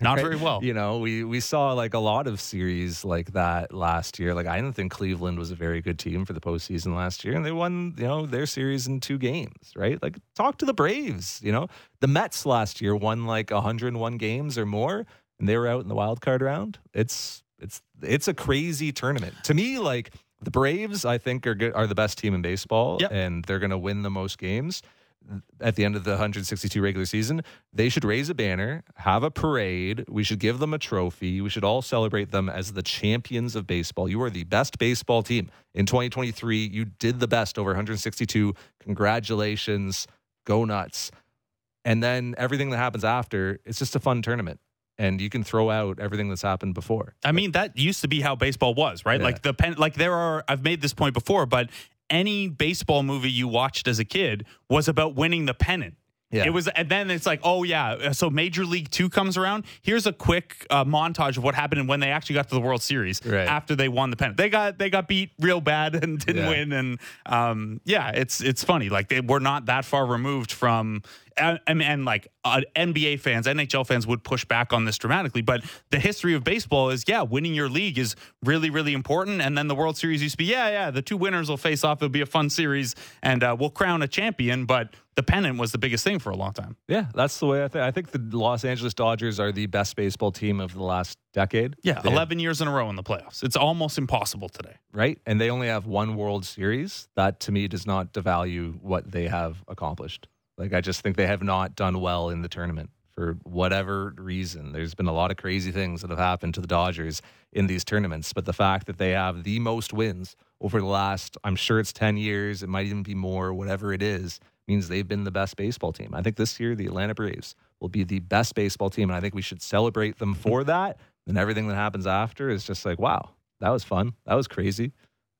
Not Right? very well. You know, we we saw like a lot of series like that last year. Like I didn't think Cleveland was a very good team for the postseason last year, and they won you know their series in two games. Right? Like talk to the Braves. You know, the Mets last year won like 101 games or more, and they were out in the wild card round. It's it's it's a crazy tournament to me. Like the Braves, I think are good, are the best team in baseball, Yep. and they're going to win the most games at the end of the 162 regular season, they should raise a banner, have a parade. We should give them a trophy. We should all celebrate them as the champions of baseball. You are the best baseball team in 2023. You did the best over 162. Congratulations. Go nuts. And then everything that happens after, it's just a fun tournament. And you can throw out everything that's happened before. I mean, that used to be how baseball was, right? Yeah. Like the pen, like there are. I've made this point before, but any baseball movie you watched as a kid was about winning the pennant. Yeah. It was, and then it's like, oh yeah. So Major League Two comes around. Here's a quick uh, montage of what happened when they actually got to the World Series Right. after they won the pennant. They got they got beat real bad and didn't Yeah. win. And um, yeah, it's it's funny. Like they were not that far removed from. And, and, and like uh, NBA fans, NHL fans would push back on this dramatically, but the history of baseball is yeah, winning your league is really really important. And then the World Series used to be yeah yeah, the two winners will face off. It'll be a fun series, and uh, we'll crown a champion. But the pennant was the biggest thing for a long time. Yeah, that's the way I think. I think the Los Angeles Dodgers are the best baseball team of the last decade. Yeah, They have 11 years in a row in the playoffs. It's almost impossible today. right? And they only have one World Series. That to me does not devalue what they have accomplished. Like I just think they have not done well in the tournament for whatever reason. There's been a lot of crazy things that have happened to the Dodgers in these tournaments, but the fact that they have the most wins over the last, I'm sure it's 10 years, it might even be more, whatever it is, means they've been the best baseball team. I think this year the Atlanta Braves will be the best baseball team, and I think we should celebrate them for that. And everything that happens after is just like, wow, that was fun. That was crazy.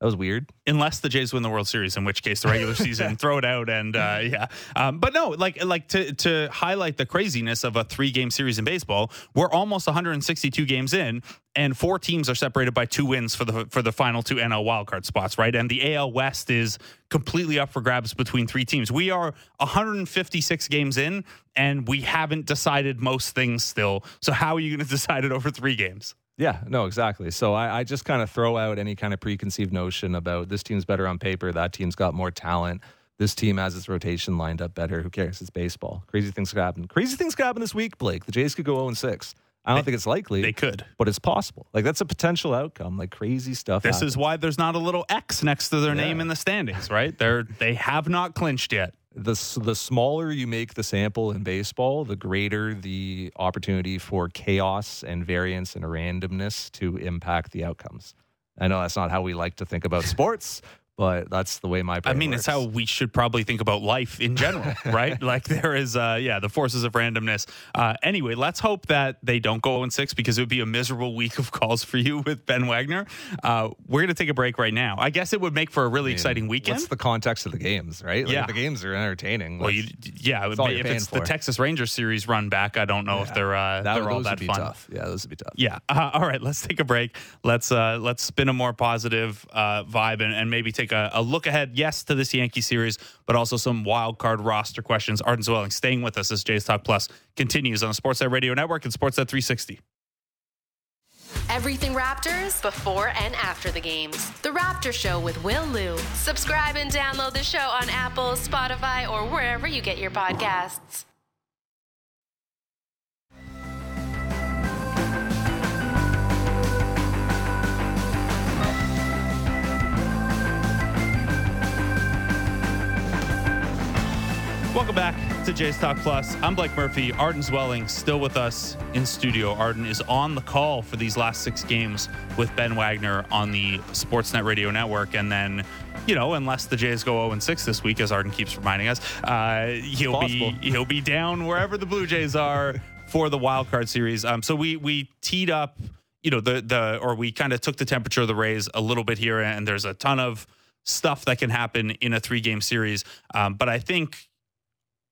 That was weird. unless the Jays win the World Series, in which case the regular season throw it out and uh, yeah. Um, but no, like like to to highlight the craziness of a three game series in baseball, we're almost 162 games in, and four teams are separated by two wins for the for the final two NL wildcard spots, right? And the AL West is completely up for grabs between three teams. We are 156 games in, and we haven't decided most things still. So how are you going to decide it over three games? Yeah, no, exactly. So I, I just kind of throw out any kind of preconceived notion about this team's better on paper, that team's got more talent, this team has its rotation lined up better. Who cares? It's baseball. Crazy things could happen. Crazy things could happen this week, Blake. The Jays could go 0 6. I don't They- think it's likely. They could. but it's possible. Like that's a potential outcome. Like crazy stuff. This happens. is why there's not a little X next to their name in the standings, right? They're they have not clinched yet. The the smaller you make the sample in baseball, the greater the opportunity for chaos and variance and randomness to impact the outcomes. I know that's not how we like to think about sports, but that's the way my I mean, works. it's how we should probably think about life in general, right? Like there is, uh, yeah, the forces of randomness. Uh, anyway, let's hope that they don't go 0 6 because it would be a miserable week of calls for you with Ben Wagner. Uh, we're going to take a break right now. I guess it would make for a really I mean, exciting weekend. What's the context of the games, right? Like, Yeah. the games are entertaining. well, you, yeah, if it's the. Texas Rangers series run back, I don't know if they're uh, that, they're all that fun. tough. Yeah, those would be tough. Yeah. Uh, all right. Let's take a break. Let's uh, let's spin a more positive uh, vibe and, and maybe take a, a look ahead. Yes, to this Yankee series, but also some wild card roster questions. Arden Zwelling staying with us as Jays Talk Plus continues on the Sportsnet Radio Network and Sportsnet 360. Everything Raptors before and after the games. The Raptor Show with Will Lou. Subscribe and download the show on Apple, Spotify, or wherever you get your podcasts. Welcome back to Jays Talk Plus. I'm Blake Murphy. Arden Zwelling still with us in studio. Arden is on the call for these last six games with Ben Wagner on the Sportsnet Radio Network. And then, you know, unless the Jays go 0 6 this week, as Arden keeps reminding us, uh, he'll be he'll be down wherever the Blue Jays are for the wild card series. Um, so we we teed up, you know, the the or we kind of took the temperature of the Rays a little bit here, and there's a ton of stuff that can happen in a three game series. Um, but I think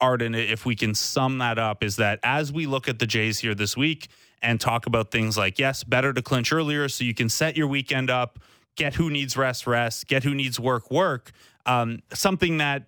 Arden, if we can sum that up, is that as we look at the Jays here this week and talk about things like, yes, better to clinch earlier so you can set your weekend up, get who needs rest, rest, get who needs work, work. Um, something that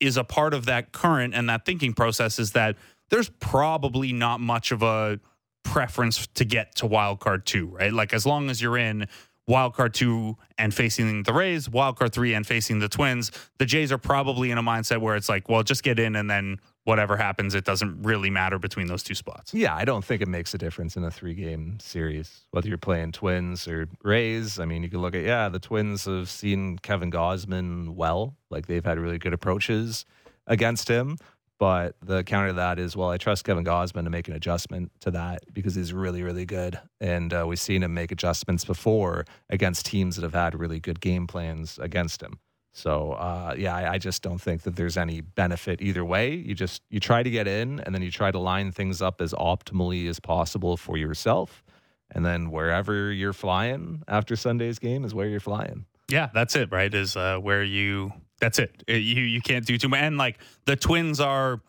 is a part of that current and that thinking process is that there's probably not much of a preference to get to wild card two, right? Like as long as you're in wild card two and facing the Rays, wild card three and facing the Twins, the Jays are probably in a mindset where it's like, well, just get in and then whatever happens, it doesn't really matter between those two spots. Yeah, I don't think it makes a difference in a three game series, whether you're playing Twins or Rays. I mean, you can look at, yeah, the Twins have seen Kevin Gausman well. Like they've had really good approaches against him. But the counter to that is, well, I trust Kevin Gausman to make an adjustment to that because he's really, really good. And uh, we've seen him make adjustments before against teams that have had really good game plans against him. So uh, yeah, I, I just don't think that there's any benefit either way. You just you try to get in, and then you try to line things up as optimally as possible for yourself, and then wherever you're flying after Sunday's game is where you're flying. Yeah, that's it, right? Is uh, where you that's it. Uh, You you can't do too much. And like the Twins are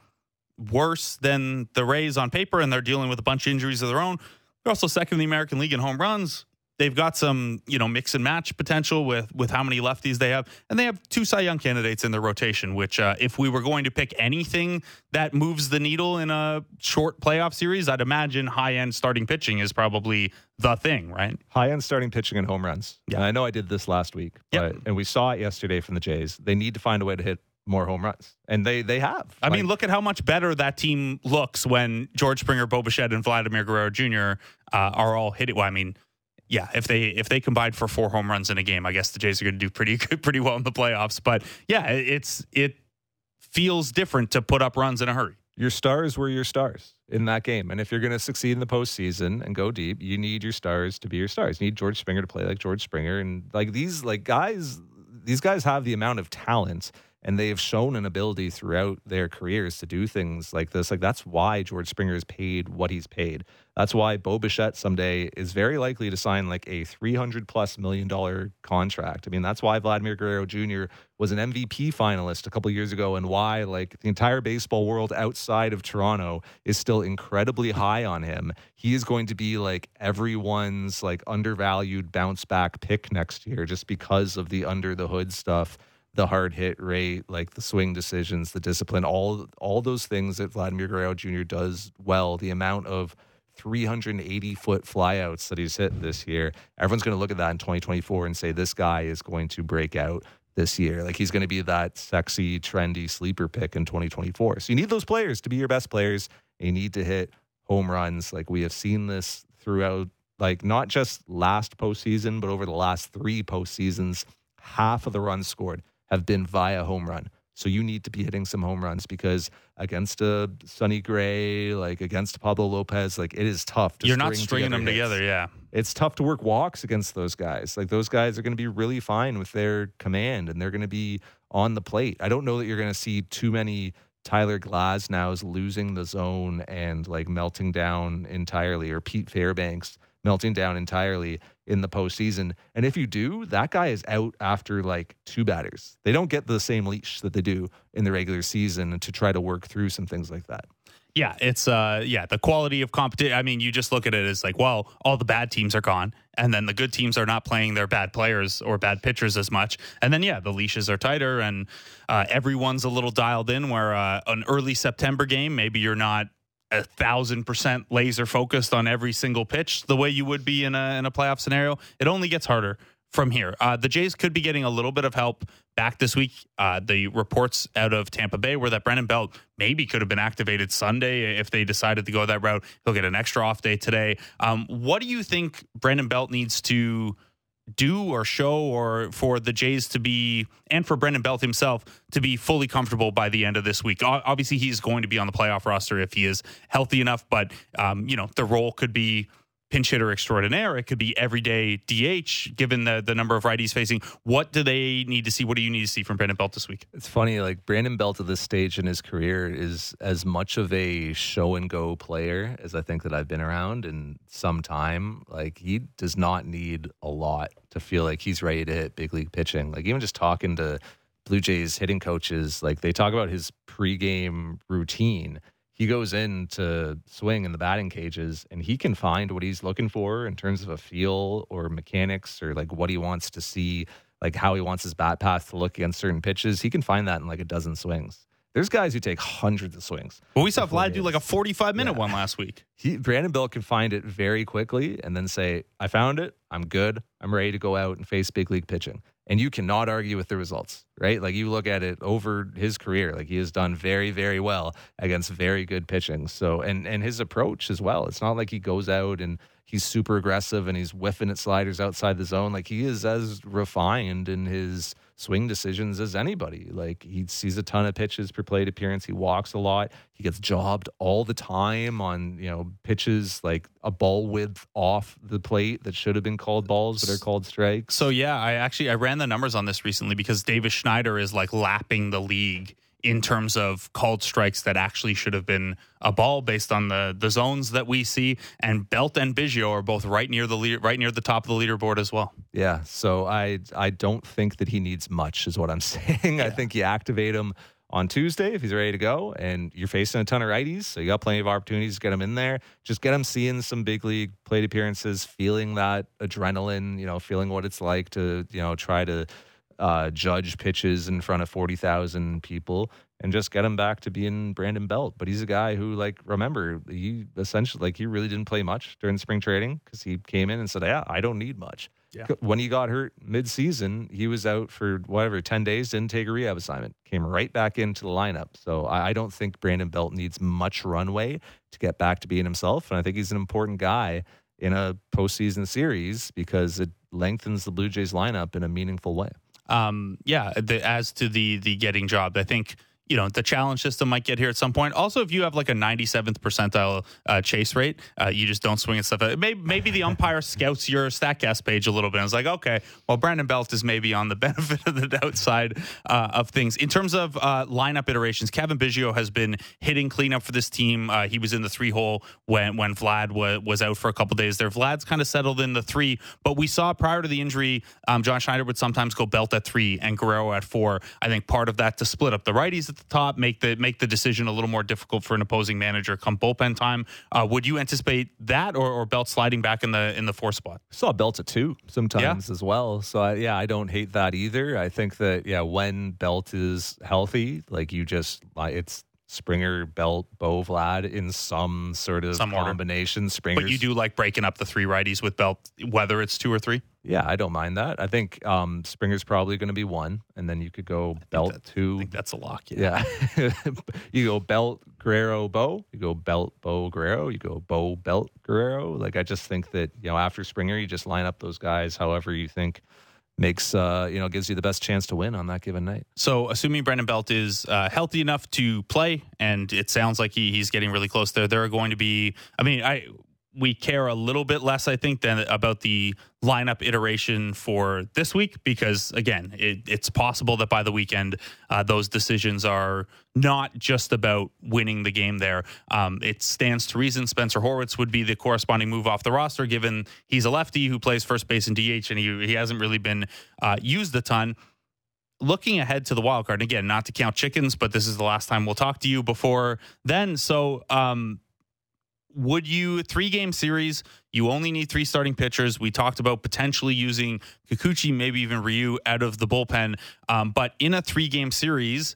worse than the Rays on paper, and they're dealing with a bunch of injuries of their own. They're also second in the American League in home runs. They've got some, you know, mix and match potential with with how many lefties they have, and they have two Cy Young candidates in their rotation. Which, uh, if we were going to pick anything that moves the needle in a short playoff series, I'd imagine high end starting pitching is probably the thing, right? High end starting pitching and home runs. Yeah. And I know I did this last week, Yep. but and we saw it yesterday from the Jays. They need to find a way to hit more home runs, and they they have. I mean, look at how much better that team looks when George Springer, Bo Bichette, and Vladimir Guerrero Jr. Uh, are all hit it. Well, I mean, yeah, if they if they combined for four home runs in a game, I guess the Jays are going to do pretty good, pretty well in the playoffs. But yeah, it- it's it feels different to put up runs in a hurry. your stars were your stars in that game. And if you're going to succeed in the postseason and go deep, you need your stars to be your stars. You need George Springer to play like George Springer. And like these like guys, these guys have the amount of talent and they have shown an ability throughout their careers to do things like this. Like that's why George Springer is paid what he's paid. That's why Bo Bichette someday is very likely to sign like a 300 plus million dollar contract. I mean, that's why Vladimir Guerrero Jr. was an MVP finalist a couple years ago and why like the entire baseball world outside of Toronto is still incredibly high on him. He is going to be like everyone's like undervalued bounce back pick next year just because of the under the hood stuff the hard hit rate, like the swing decisions, the discipline, all all those things that Vladimir Guerrero Jr. does well. The amount of 380 foot flyouts that he's hit this year. Everyone's going to look at that in 2024 and say this guy is going to break out this year. Like he's going to be that sexy, trendy sleeper pick in 2024. So you need those players to be your best players. you need to hit home runs. Like we have seen this throughout, like not just last postseason, but over the last three postseasons. Half of the runs scored have been via home run. So you need to be hitting some home runs because against a Sonny Gray, like against Pablo Lopez, like it is tough. To You're not stringing them hits. together, yeah. It's tough to work walks against those guys. Like those guys are going to be really fine with their command and they're going to be on the plate. I don't know that you're going to see too many Tyler Glasnows losing the zone and like melting down entirely, or Pete Fairbanks melting down entirely in the postseason. And if you do, that guy is out after like two batters. They don't get the same leash that they do in the regular season to try to work through some things like that. Yeah, it's uh yeah, the quality of competition. I mean, you just look at it as like, well, all the bad teams are gone, and then the good teams are not playing their bad players or bad pitchers as much. And then yeah, the leashes are tighter, and uh, everyone's a little dialed in. Where uh, an early September game, maybe you're not a thousand percent laser focused on every single pitch the way you would be in a in a playoff scenario. It only gets harder from here. Uh, the Jays could be getting a little bit of help back this week. Uh, the reports out of Tampa Bay were that Brandon Belt maybe could have been activated Sunday if they decided to go that route. He'll get an extra off day today. Um, what do you think Brandon Belt needs to do or show or for the Jays to be and for Brandon Belt himself to be fully comfortable by the end of this week. Obviously, he's going to be on the playoff roster if he is healthy enough, but um, you know the role could be pinch hitter extraordinaire. It could be everyday DH, given the the number of righties facing. What do they need to see? What do you need to see from Brandon Belt this week? It's funny, like Brandon Belt at this stage in his career is as much of a show and go player as I think that I've been around in some time. Like he does not need a lot to feel like he's ready to hit big league pitching. Like even just talking to Blue Jays hitting coaches, like they talk about his pregame routine he goes in to swing in the batting cages and he can find what he's looking for in terms of a feel or mechanics or like what he wants to see, like how he wants his bat path to look against certain pitches. He can find that in like a dozen swings. There's guys who take hundreds of swings. Well, we saw Vlad do like a 45 minute yeah. one last week. He, Brandon Belt can find it very quickly and then say, I found it. I'm good. I'm ready to go out and face big league pitching and you cannot argue with the results, right? Like you look at it over his career, like he has done very, very well against very good pitching. So, and and his approach as well. It's not like he goes out and he's super aggressive and he's whiffing at sliders outside the zone. Like he is as refined in his swing decisions as anybody. Like he sees a ton of pitches per plate appearance. He walks a lot. He gets jobbed all the time on, you know, pitches like a ball width off the plate that should have been called balls but are called strikes. So yeah, I actually I ran the numbers on this recently because Davis Schneider is like lapping the league in terms of called strikes that actually should have been a ball based on the the zones that we see. And Belt and Biggio are both right near the leader, right near the top of the leaderboard as well. Yeah, so I I don't think that he needs much, is what I'm saying. Yeah. I think you activate him on Tuesday if he's ready to go, and you're facing a ton of righties, so you got plenty of opportunities to get him in there. Just get him seeing some big league plate appearances, feeling that adrenaline, you know, feeling what it's like to you know try to uh, judge pitches in front of 40,000 people and just get him back to being Brandon Belt. But he's a guy who, like, remember, he essentially, like, he really didn't play much during spring training because he came in and said, Yeah, I don't need much. Yeah. When he got hurt mid-season, he was out for whatever, 10 days, didn't take a rehab assignment, came right back into the lineup. So I, I don't think Brandon Belt needs much runway to get back to being himself. And I think he's an important guy in a postseason series because it lengthens the Blue Jays lineup in a meaningful way um, yeah, the, as to the the getting job, I think you know the challenge system might get here at some point. Also, if you have like a 97th percentile uh, chase rate, uh, you just don't swing at stuff. Maybe, maybe the umpire scouts your Statcast page a little bit. and it's like, okay, well, Brandon Belt is maybe on the benefit of the doubt side uh, of things. In terms of uh, lineup iterations, Cavan Biggio has been hitting cleanup for this team. Uh, he was in the three hole when when Vlad was, was out for a couple days there. Vlad's kind of settled in the three, but we saw prior to the injury, um, John Schneider would sometimes go Belt at three and Guerrero at four. I think part of that to split up the righties at the top, make the make the decision a little more difficult for an opposing manager come bullpen time. Uh, would you anticipate that or, or Belt sliding back in the in the four spot? saw Belt at two sometimes yeah. as well. So I, yeah, I don't hate that either. I think that yeah, when Belt is healthy, like you just it's Springer, Belt, Bo, Vlad in some sort of some combination. Springer, but you do like breaking up the three righties with Belt, whether it's two or three. Yeah, I don't mind that. I think um, Springer's probably going to be one, and then you could go Belt that, two. I think that's a lock. Yeah, yeah. you go Belt Guerrero Bo. You go Belt Bo Guerrero. You go Bo Belt Guerrero. Like I just think that you know after Springer, you just line up those guys however you think makes uh, you know gives you the best chance to win on that given night. So, assuming Brandon Belt is uh, healthy enough to play, and it sounds like he, he's getting really close there, there are going to be. I mean, I we care a little bit less, I think, than about the lineup iteration for this week because, again, it, it's possible that by the weekend uh, those decisions are not just about winning the game. There, um, it stands to reason Spencer Horwitz would be the corresponding move off the roster, given he's a lefty who plays first base and DH, and he he hasn't really been uh, used a ton looking ahead to the wild card and again not to count chickens but this is the last time we'll talk to you before then so um would you three game series? You only need three starting pitchers. We talked about potentially using Kikuchi, maybe even Ryu out of the bullpen. Um, but in a three game series,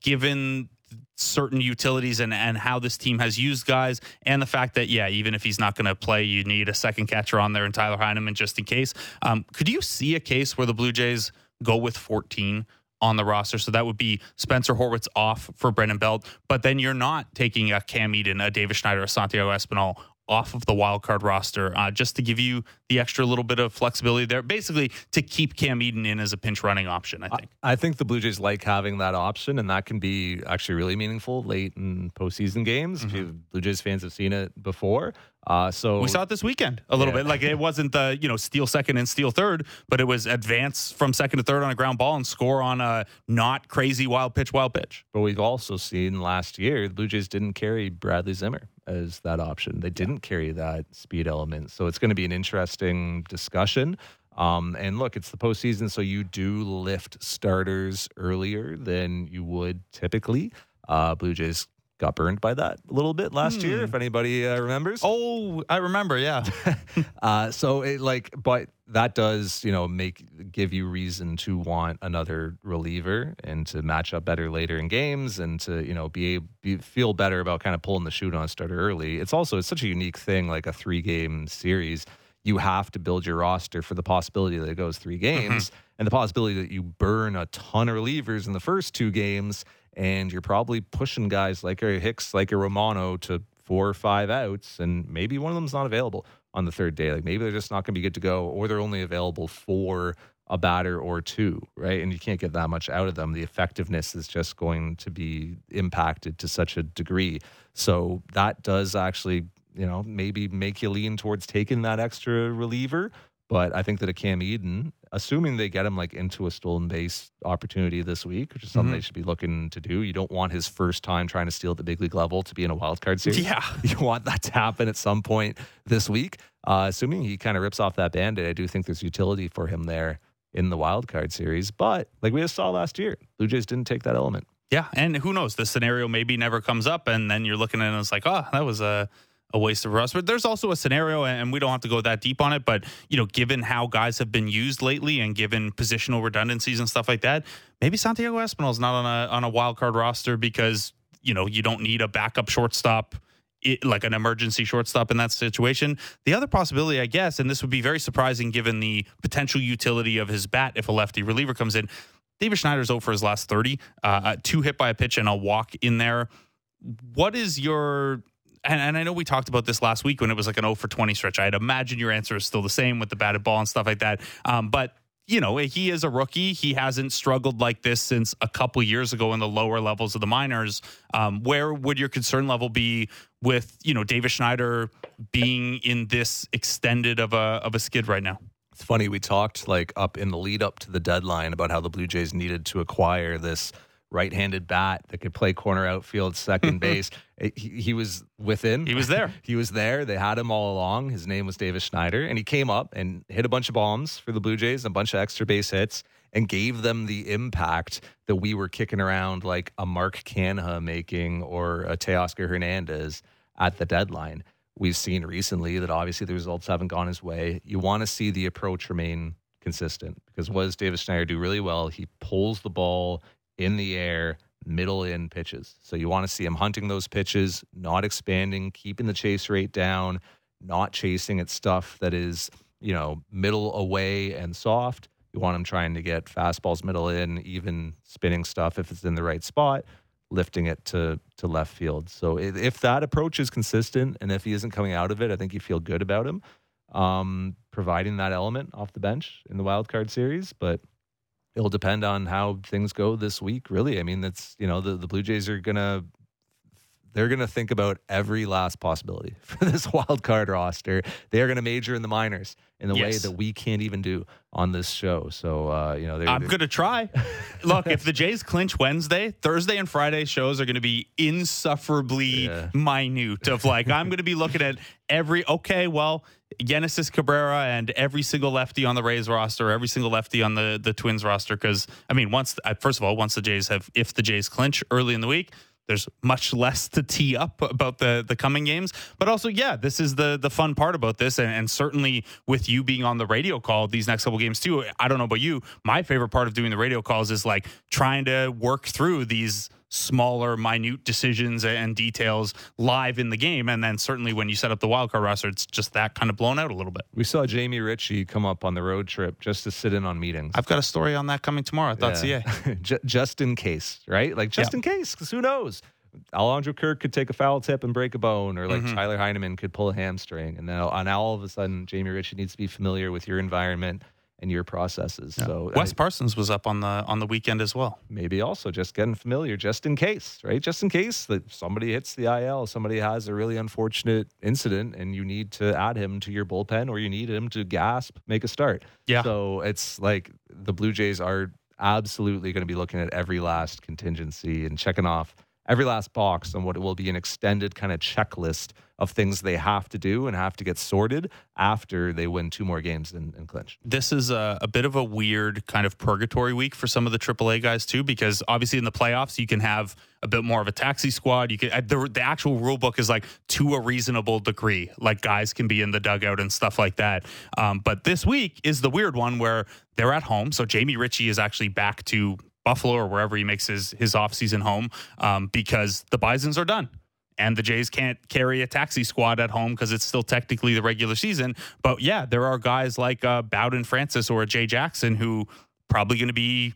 given certain utilities and, and how this team has used guys, and the fact that, yeah, even if he's not going to play, you need a second catcher on there and Tyler Heineman just in case. Um, could you see a case where the Blue Jays go with 14? On the roster. So that would be Spencer Horwitz off for Brandon Belt. But then you're not taking a Cam Eden, a Davis Schneider, a Santiago Espinal off of the wild card roster uh, just to give you the extra little bit of flexibility there. Basically, to keep Cam Eden in as a pinch running option, I think. I, I think the Blue Jays like having that option, and that can be actually really meaningful late in postseason games. Mm-hmm. Blue Jays fans have seen it before. Uh, so we saw it this weekend a little yeah. bit. Like it wasn't the you know steal second and steal third, but it was advance from second to third on a ground ball and score on a not crazy wild pitch, wild pitch. But we've also seen last year the Blue Jays didn't carry Bradley Zimmer as that option. They didn't carry that speed element, so it's going to be an interesting discussion. Um, and look, it's the postseason, so you do lift starters earlier than you would typically. Uh, Blue Jays got burned by that a little bit last hmm. year, if anybody uh, remembers. Oh, I remember, yeah. uh, so it like, but that does, you know, make give you reason to want another reliever and to match up better later in games and to, you know, be, be feel better about kind of pulling the chute on a starter early. It's also it's such a unique thing, like a three game series. You have to build your roster for the possibility that it goes three mm-hmm. games mm-hmm. and the possibility that you burn a ton of relievers in the first two games and you're probably pushing guys like a Hicks, like a Romano to four or five outs, and maybe one of them's not available on the third day. Like maybe they're just not going to be good to go, or they're only available for a batter or two, right? And you can't get that much out of them. The effectiveness is just going to be impacted to such a degree. So that does actually, you know, maybe make you lean towards taking that extra reliever. But I think that a Cam Eden assuming they get him like into a stolen base opportunity this week, which is something mm-hmm. they should be looking to do. You don't want his first time trying to steal at the big league level to be in a wild card series. Yeah. You want that to happen at some point this week. Uh, assuming he kind of rips off that band-aid, I do think there's utility for him there in the wild card series. But like we just saw last year, Blue Jays didn't take that element. Yeah, and who knows? The scenario maybe never comes up, and then you're looking at it and it's like, oh, that was a a waste of rust. But there's also a scenario, and we don't have to go that deep on it. But you know, given how guys have been used lately, and given positional redundancies and stuff like that, maybe Santiago Espinal is not on a on a wild card roster because you know you don't need a backup shortstop. It, like an emergency shortstop in that situation. The other possibility, I guess, and this would be very surprising given the potential utility of his bat if a lefty reliever comes in. Davis Schneider's over for his last 30, uh, uh, two hit by a pitch and a walk in there. What is your and, and I know we talked about this last week when it was like an 0 for 20 stretch. I'd imagine your answer is still the same with the batted ball and stuff like that. Um, but you know, he is a rookie. He hasn't struggled like this since a couple years ago in the lower levels of the minors. Um, where would your concern level be with, you know, Davis Schneider being in this extended of a of a skid right now? It's funny we talked like up in the lead up to the deadline about how the Blue Jays needed to acquire this right-handed bat that could play corner outfield, second base. Eh, he, he, was within. He was there. he was there. They had him all along. His name was Davis Schneider, and he came up and hit a bunch of bombs for the Blue Jays, a bunch of extra base hits, and gave them the impact that we were kicking around like a Mark Canha making or a Teoscar Hernandez at the deadline. We've seen recently that obviously the results haven't gone his way. You want to see the approach remain consistent because what does Davis Schneider do really well? He pulls the ball in the air, middle in pitches. So you want to see him hunting those pitches, not expanding, keeping the chase rate down, not chasing at stuff that is, you know, middle away and soft. You want him trying to get fastballs middle in, even spinning stuff if it's in the right spot, lifting it to to left field. So if that approach is consistent and if he isn't coming out of it, I think you feel good about him um, providing that element off the bench in the wild card series. But it'll depend on how things go this week. Really, I mean, that's you know the the Blue Jays are gonna they're gonna think about every last possibility for this wild card roster. They are gonna major in the minors in the yes. way that we can't even do on this show. So uh, you know, they're, I'm gonna try. Look, if the Jays clinch Wednesday, Thursday and Friday shows are gonna be insufferably yeah. minute. Of like, I'm gonna be looking at every okay, well Genesis Cabrera and every single lefty on the Rays roster, every single lefty on the the Twins roster. Because I mean, once uh, first of all, once the Jays have, if the Jays clinch early in the week, there's much less to tee up about the the coming games. But also, yeah, this is the the fun part about this, and, and certainly with you being on the radio call these next couple games too. I don't know about you, my favorite part of doing the radio calls is like trying to work through these smaller, minute decisions and details live in the game. And then certainly when you set up the wildcard roster, it's just that kind of blown out a little bit. We saw Jamie Ritchie come up on the road trip just to sit in on meetings. I've got a story on that coming tomorrow. I thought yeah. CA. just in case, right? Like just in case, because who knows? Alejandro Kirk could take a foul tip and break a bone, or like mm-hmm. Tyler Heineman could pull a hamstring. And now, and all of a sudden, Jamie Ritchie needs to be familiar with your environment and your processes. Yeah. So Wes I, Parsons was up on the on the weekend as well. Maybe also just getting familiar, just in case, right? Just in case that somebody hits the IL, somebody has a really unfortunate incident, and you need to add him to your bullpen, or you need him to gasp, make a start. Yeah. So it's like the Blue Jays are absolutely going to be looking at every last contingency and checking off every last box on what will be an extended kind of checklist of things they have to do and have to get sorted after they win two more games and, and clinch. This is a, a, bit of a weird kind of purgatory week for some of the AAA guys too, because obviously in the playoffs you can have a bit more of a taxi squad. You can the, the actual rule book is like to a reasonable degree, like guys can be in the dugout and stuff like that. Um, but this week is the weird one where they're at home, so Jamie Ritchie is actually back to Buffalo or wherever he makes his his offseason home um, because the Bisons are done. And the Jays can't carry a taxi squad at home because it's still technically the regular season. But yeah, there are guys like uh, Bowden Francis or Jay Jackson who probably going to be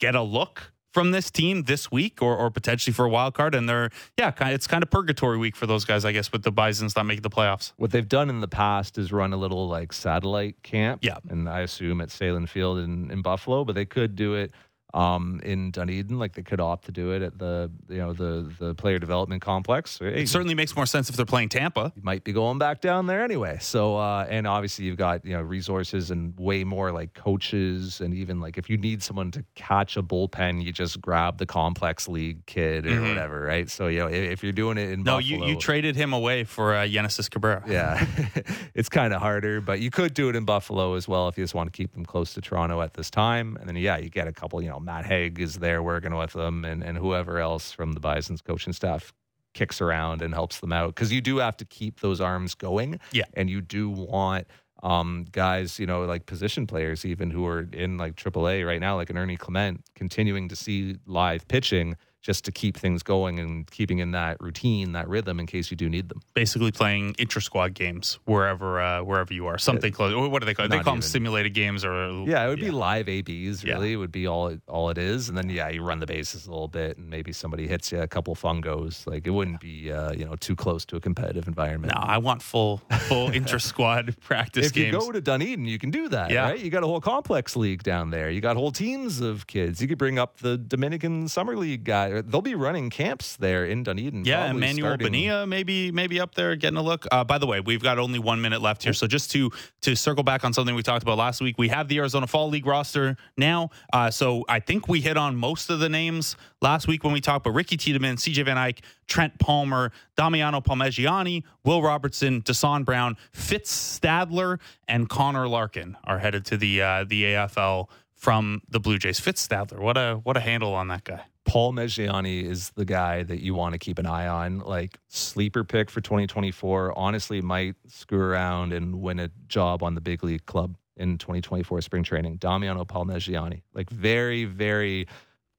get a look from this team this week or, or potentially for a wild card. And they're, yeah, it's kind of purgatory week for those guys, I guess, with the Bisons not making the playoffs. What they've done in the past is run a little like satellite camp. Yeah. And I assume at Sahlen Field in, in Buffalo, but they could do it um, in Dunedin. Like they could opt to do it at the you know the the player development complex. Hey, it certainly makes more sense if they're playing Tampa. You might be going back down there anyway. So uh, and obviously you've got you know resources and way more like coaches and even like if you need someone to catch a bullpen, you just grab the complex league kid or mm-hmm. whatever, right? So you know if, if you're doing it in no, Buffalo, you you traded him away for uh, Genesis Cabrera. Yeah, it's kind of harder, but you could do it in Buffalo as well if you just want to keep them close to Toronto at this time. And then yeah, you get a couple you know Matt Hague is there working with them, and, and whoever else from the Bison's coaching staff kicks around and helps them out because you do have to keep those arms going. Yeah. And you do want um, guys, you know, like position players, even who are in like AAA right now, like an Ernie Clement, continuing to see live pitching just to keep things going and keeping in that routine, that rhythm in case you do need them. Basically, playing inter squad games wherever uh, wherever you are. Something close. What do they call? It? They call them simulated games, or Yeah, it would be live ABs. Yeah. Really, it would be all all it is, and then yeah, you run the bases a little bit, and maybe somebody hits you a couple fungos. Like it wouldn't be uh, you know too close to a competitive environment. No, I want full full inter squad practice if games. you go to Dunedin, you can do that, Yeah. right? You got a whole complex league down there. You got whole teams of kids. You could bring up the Dominican Summer League guy. They'll be running camps there in Dunedin. Yeah, Emmanuel starting- Bonilla maybe maybe up there getting a look. Uh, by the way, we've got only one minute left here, so just to to circle back on something we talked about last week, we have the Arizona Fall League roster now. Uh, so I think we hit on most of the names last week when we talked. But Ricky Tiedemann, CJ Van Eyk, Trent Palmer, Damiano Palmegiani, Will Robertson, Dasan Brown, Fitz Stadler, and Connor Larkin are headed to the uh, the AFL from the Blue Jays. Fitz Stadler, what a what a handle on that guy. Palmegiani is the guy that you want to keep an eye on. Like sleeper pick for 2024. Honestly, might screw around and win a job on the big league club in 2024 spring training. Damiano Paul Palmegiani, like very, very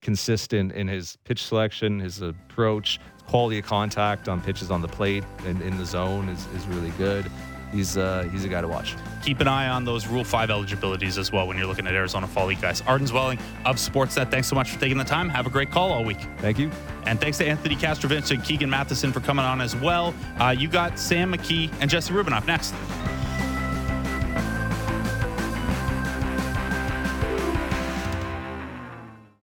consistent in his pitch selection, his approach, quality of contact on pitches on the plate and in the zone is, is really good. He's uh, he's a guy to watch. keep an eye on those Rule 5 eligibilities as well when you're looking at Arizona Fall League guys. Arden Zwelling of Sportsnet, thanks so much for taking the time. Have a great call all week. Thank you. And thanks to Anthony Castrovince and Keegan Matheson for coming on as well. Uh, you got Sam McKee and Jesse Rubinoff next.